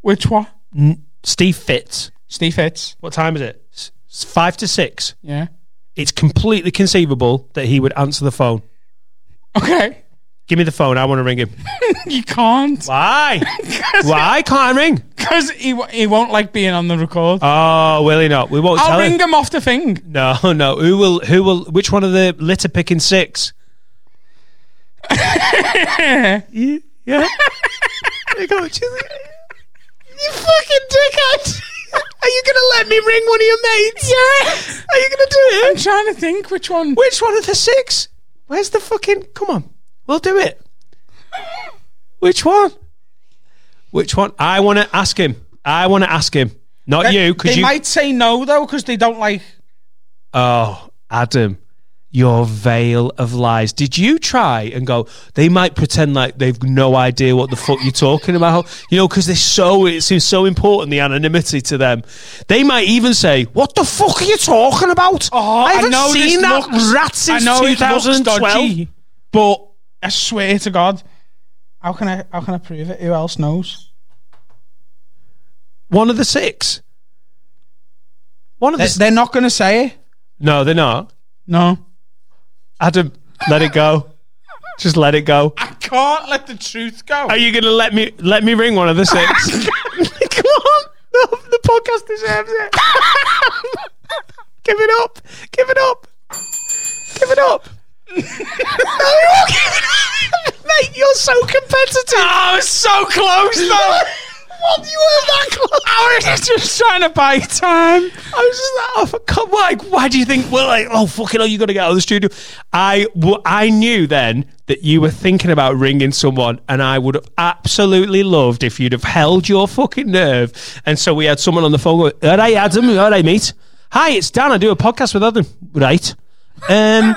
Which one? N- Steve Fitz. Steve Fitz. What time is it? S- s- five to six. Yeah. It's completely conceivable that he would answer the phone. Okay. Give me the phone. I want to ring him. You can't. Why? Why can't I ring? Because he, w- he won't like being on the record. Oh, will he not? We won't I'll tell ring him. him off the thing. No, no. Who will? Who will? Which one of the litter picking six? you, yeah. They go, "Just- you fucking dickhead. Are you gonna let me ring one of your mates? Yeah. Are you gonna do it? I'm it? trying to think which one. Which one of the six? Where's the fucking? Come on, we'll do it. Which one? Which one? I want to ask him. I want to ask him. Not They- you, because They you. might say no, though, because they don't like. Oh, Adam, your veil of lies. Did you try and go? They might pretend like they've no idea what the fuck you're talking about. You know, because they're so it seems so important the anonymity to them. They might even say, "What the fuck are you talking about? Oh, I haven't know seen that looks- rat since I know it looks 2012." dodgy, but I swear to God, how can I? How can I prove it? Who else knows? One of the six. One of the. They, s- they're not going to say it. no, they're not. No, Adam, let it go. Just let it go. I can't let the truth go. Are you going to let me let me ring one of the six? Come on, the, the podcast deserves it. Give it up. Give it up. Give it up. No, you won't give it up. Mate, you're so competitive. Oh, I was so close though. What? You were that close. I was just trying to buy time. I was just like, oh, for come why, why do you think, well, like, oh, fucking hell, you got to get out of the studio? I, w- I knew then that you were thinking about ringing someone, and I would have absolutely loved if you'd have held your fucking nerve. And so we had someone on the phone going, all right, Adam, all right, mate. Hi, it's Dan. I do a podcast with Adam. Right. Um,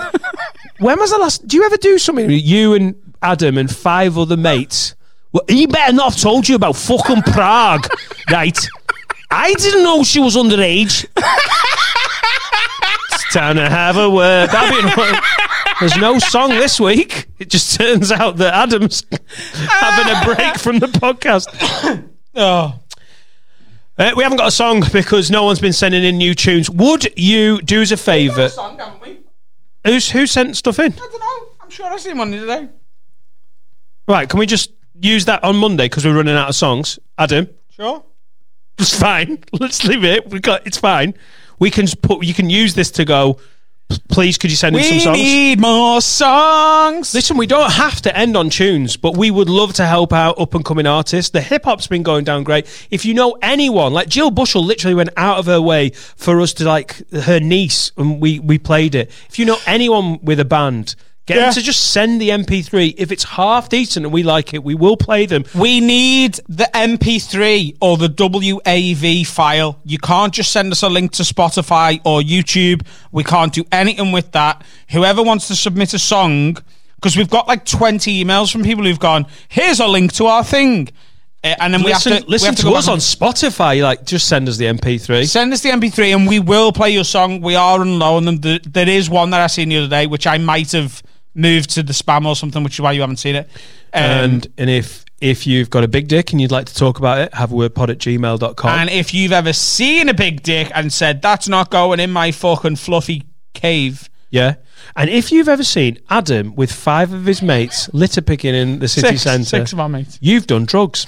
when was the last, do you ever do something, you and Adam and five other mates? Well, he better not have told you about fucking Prague, right? I didn't know she was underage. it's time to have a word. Be- There's no song this week. It just turns out that Adam's having a break from the podcast. Oh, Uh, we haven't got a song because no one's been sending in new tunes. Would you do us a favour? song, haven't we? Who's who sent stuff in? I don't know. I'm sure I seen one today. Right, can we just use that on Monday because we're running out of songs? Adam, Sure. it's fine. Let's leave it. We got it's fine. We can put. You can use this to go. "P- Please, could you send in some songs? We need more songs. Listen, we don't have to end on tunes, but we would love to help out up and coming artists. The hip hop's been going down great. If you know anyone, like Jill Bushell literally went out of her way for us to like her niece and we, we played it. If you know anyone with a band, get Yeah. them to just send the MP3. If it's half decent and we like it, we will play them. We need the MP3 or the WAV file. You can't just send us a link to Spotify or YouTube. We can't do anything with that. Whoever wants to submit a song, because we've got like 20 emails from people who've gone, here's a link to our thing. Uh, and then we have to listen have to, go us on Spotify. Like, just send us the MP3. Send us the MP3 and we will play your song. We are on low on them. There- There is one that I seen the other day, which I might have moved to the spam or something, which is why you haven't seen it. Um, and and if if you've got a big dick and you'd like to talk about it, have a word pod at gmail.com. And if you've ever seen a big dick and said, that's not going in my fucking fluffy cave. Yeah. And if you've ever seen Adam with five of his mates litter picking in the city Six- centre, six of our mates. you've done drugs.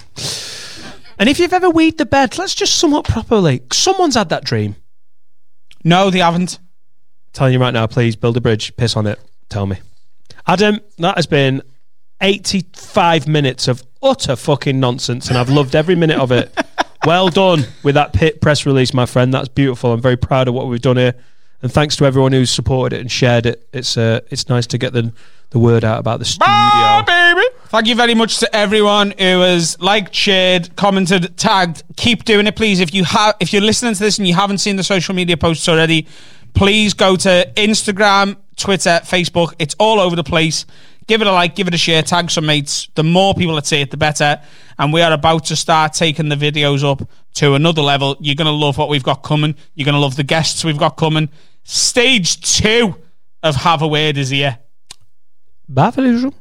And if you've ever weed the bed, let's just sum up properly. Someone's had that dream. No, they haven't. telling you right now, please build a bridge, piss on it, tell me. Adam, that has been 85 minutes of utter fucking nonsense, and I've loved every minute of it. well done with that pit press release, my friend. That's beautiful. I'm very proud of what we've done here. And thanks to everyone who's supported it and shared it. It's uh, it's nice to get the, the word out about the studio. baby. Thank you very much to everyone who has liked, shared, commented, tagged. Keep doing it, please. If you have, if you're listening to this and you haven't seen the social media posts already, please go to Instagram, Twitter, Facebook. It's all over the place. Give it a like, give it a share, tag some mates. The more people that see it, the better. And we are about to start taking the videos up to another level. You're going to love what we've got coming. You're going to love the guests we've got coming. Stage two of Have a Word is here. Bye.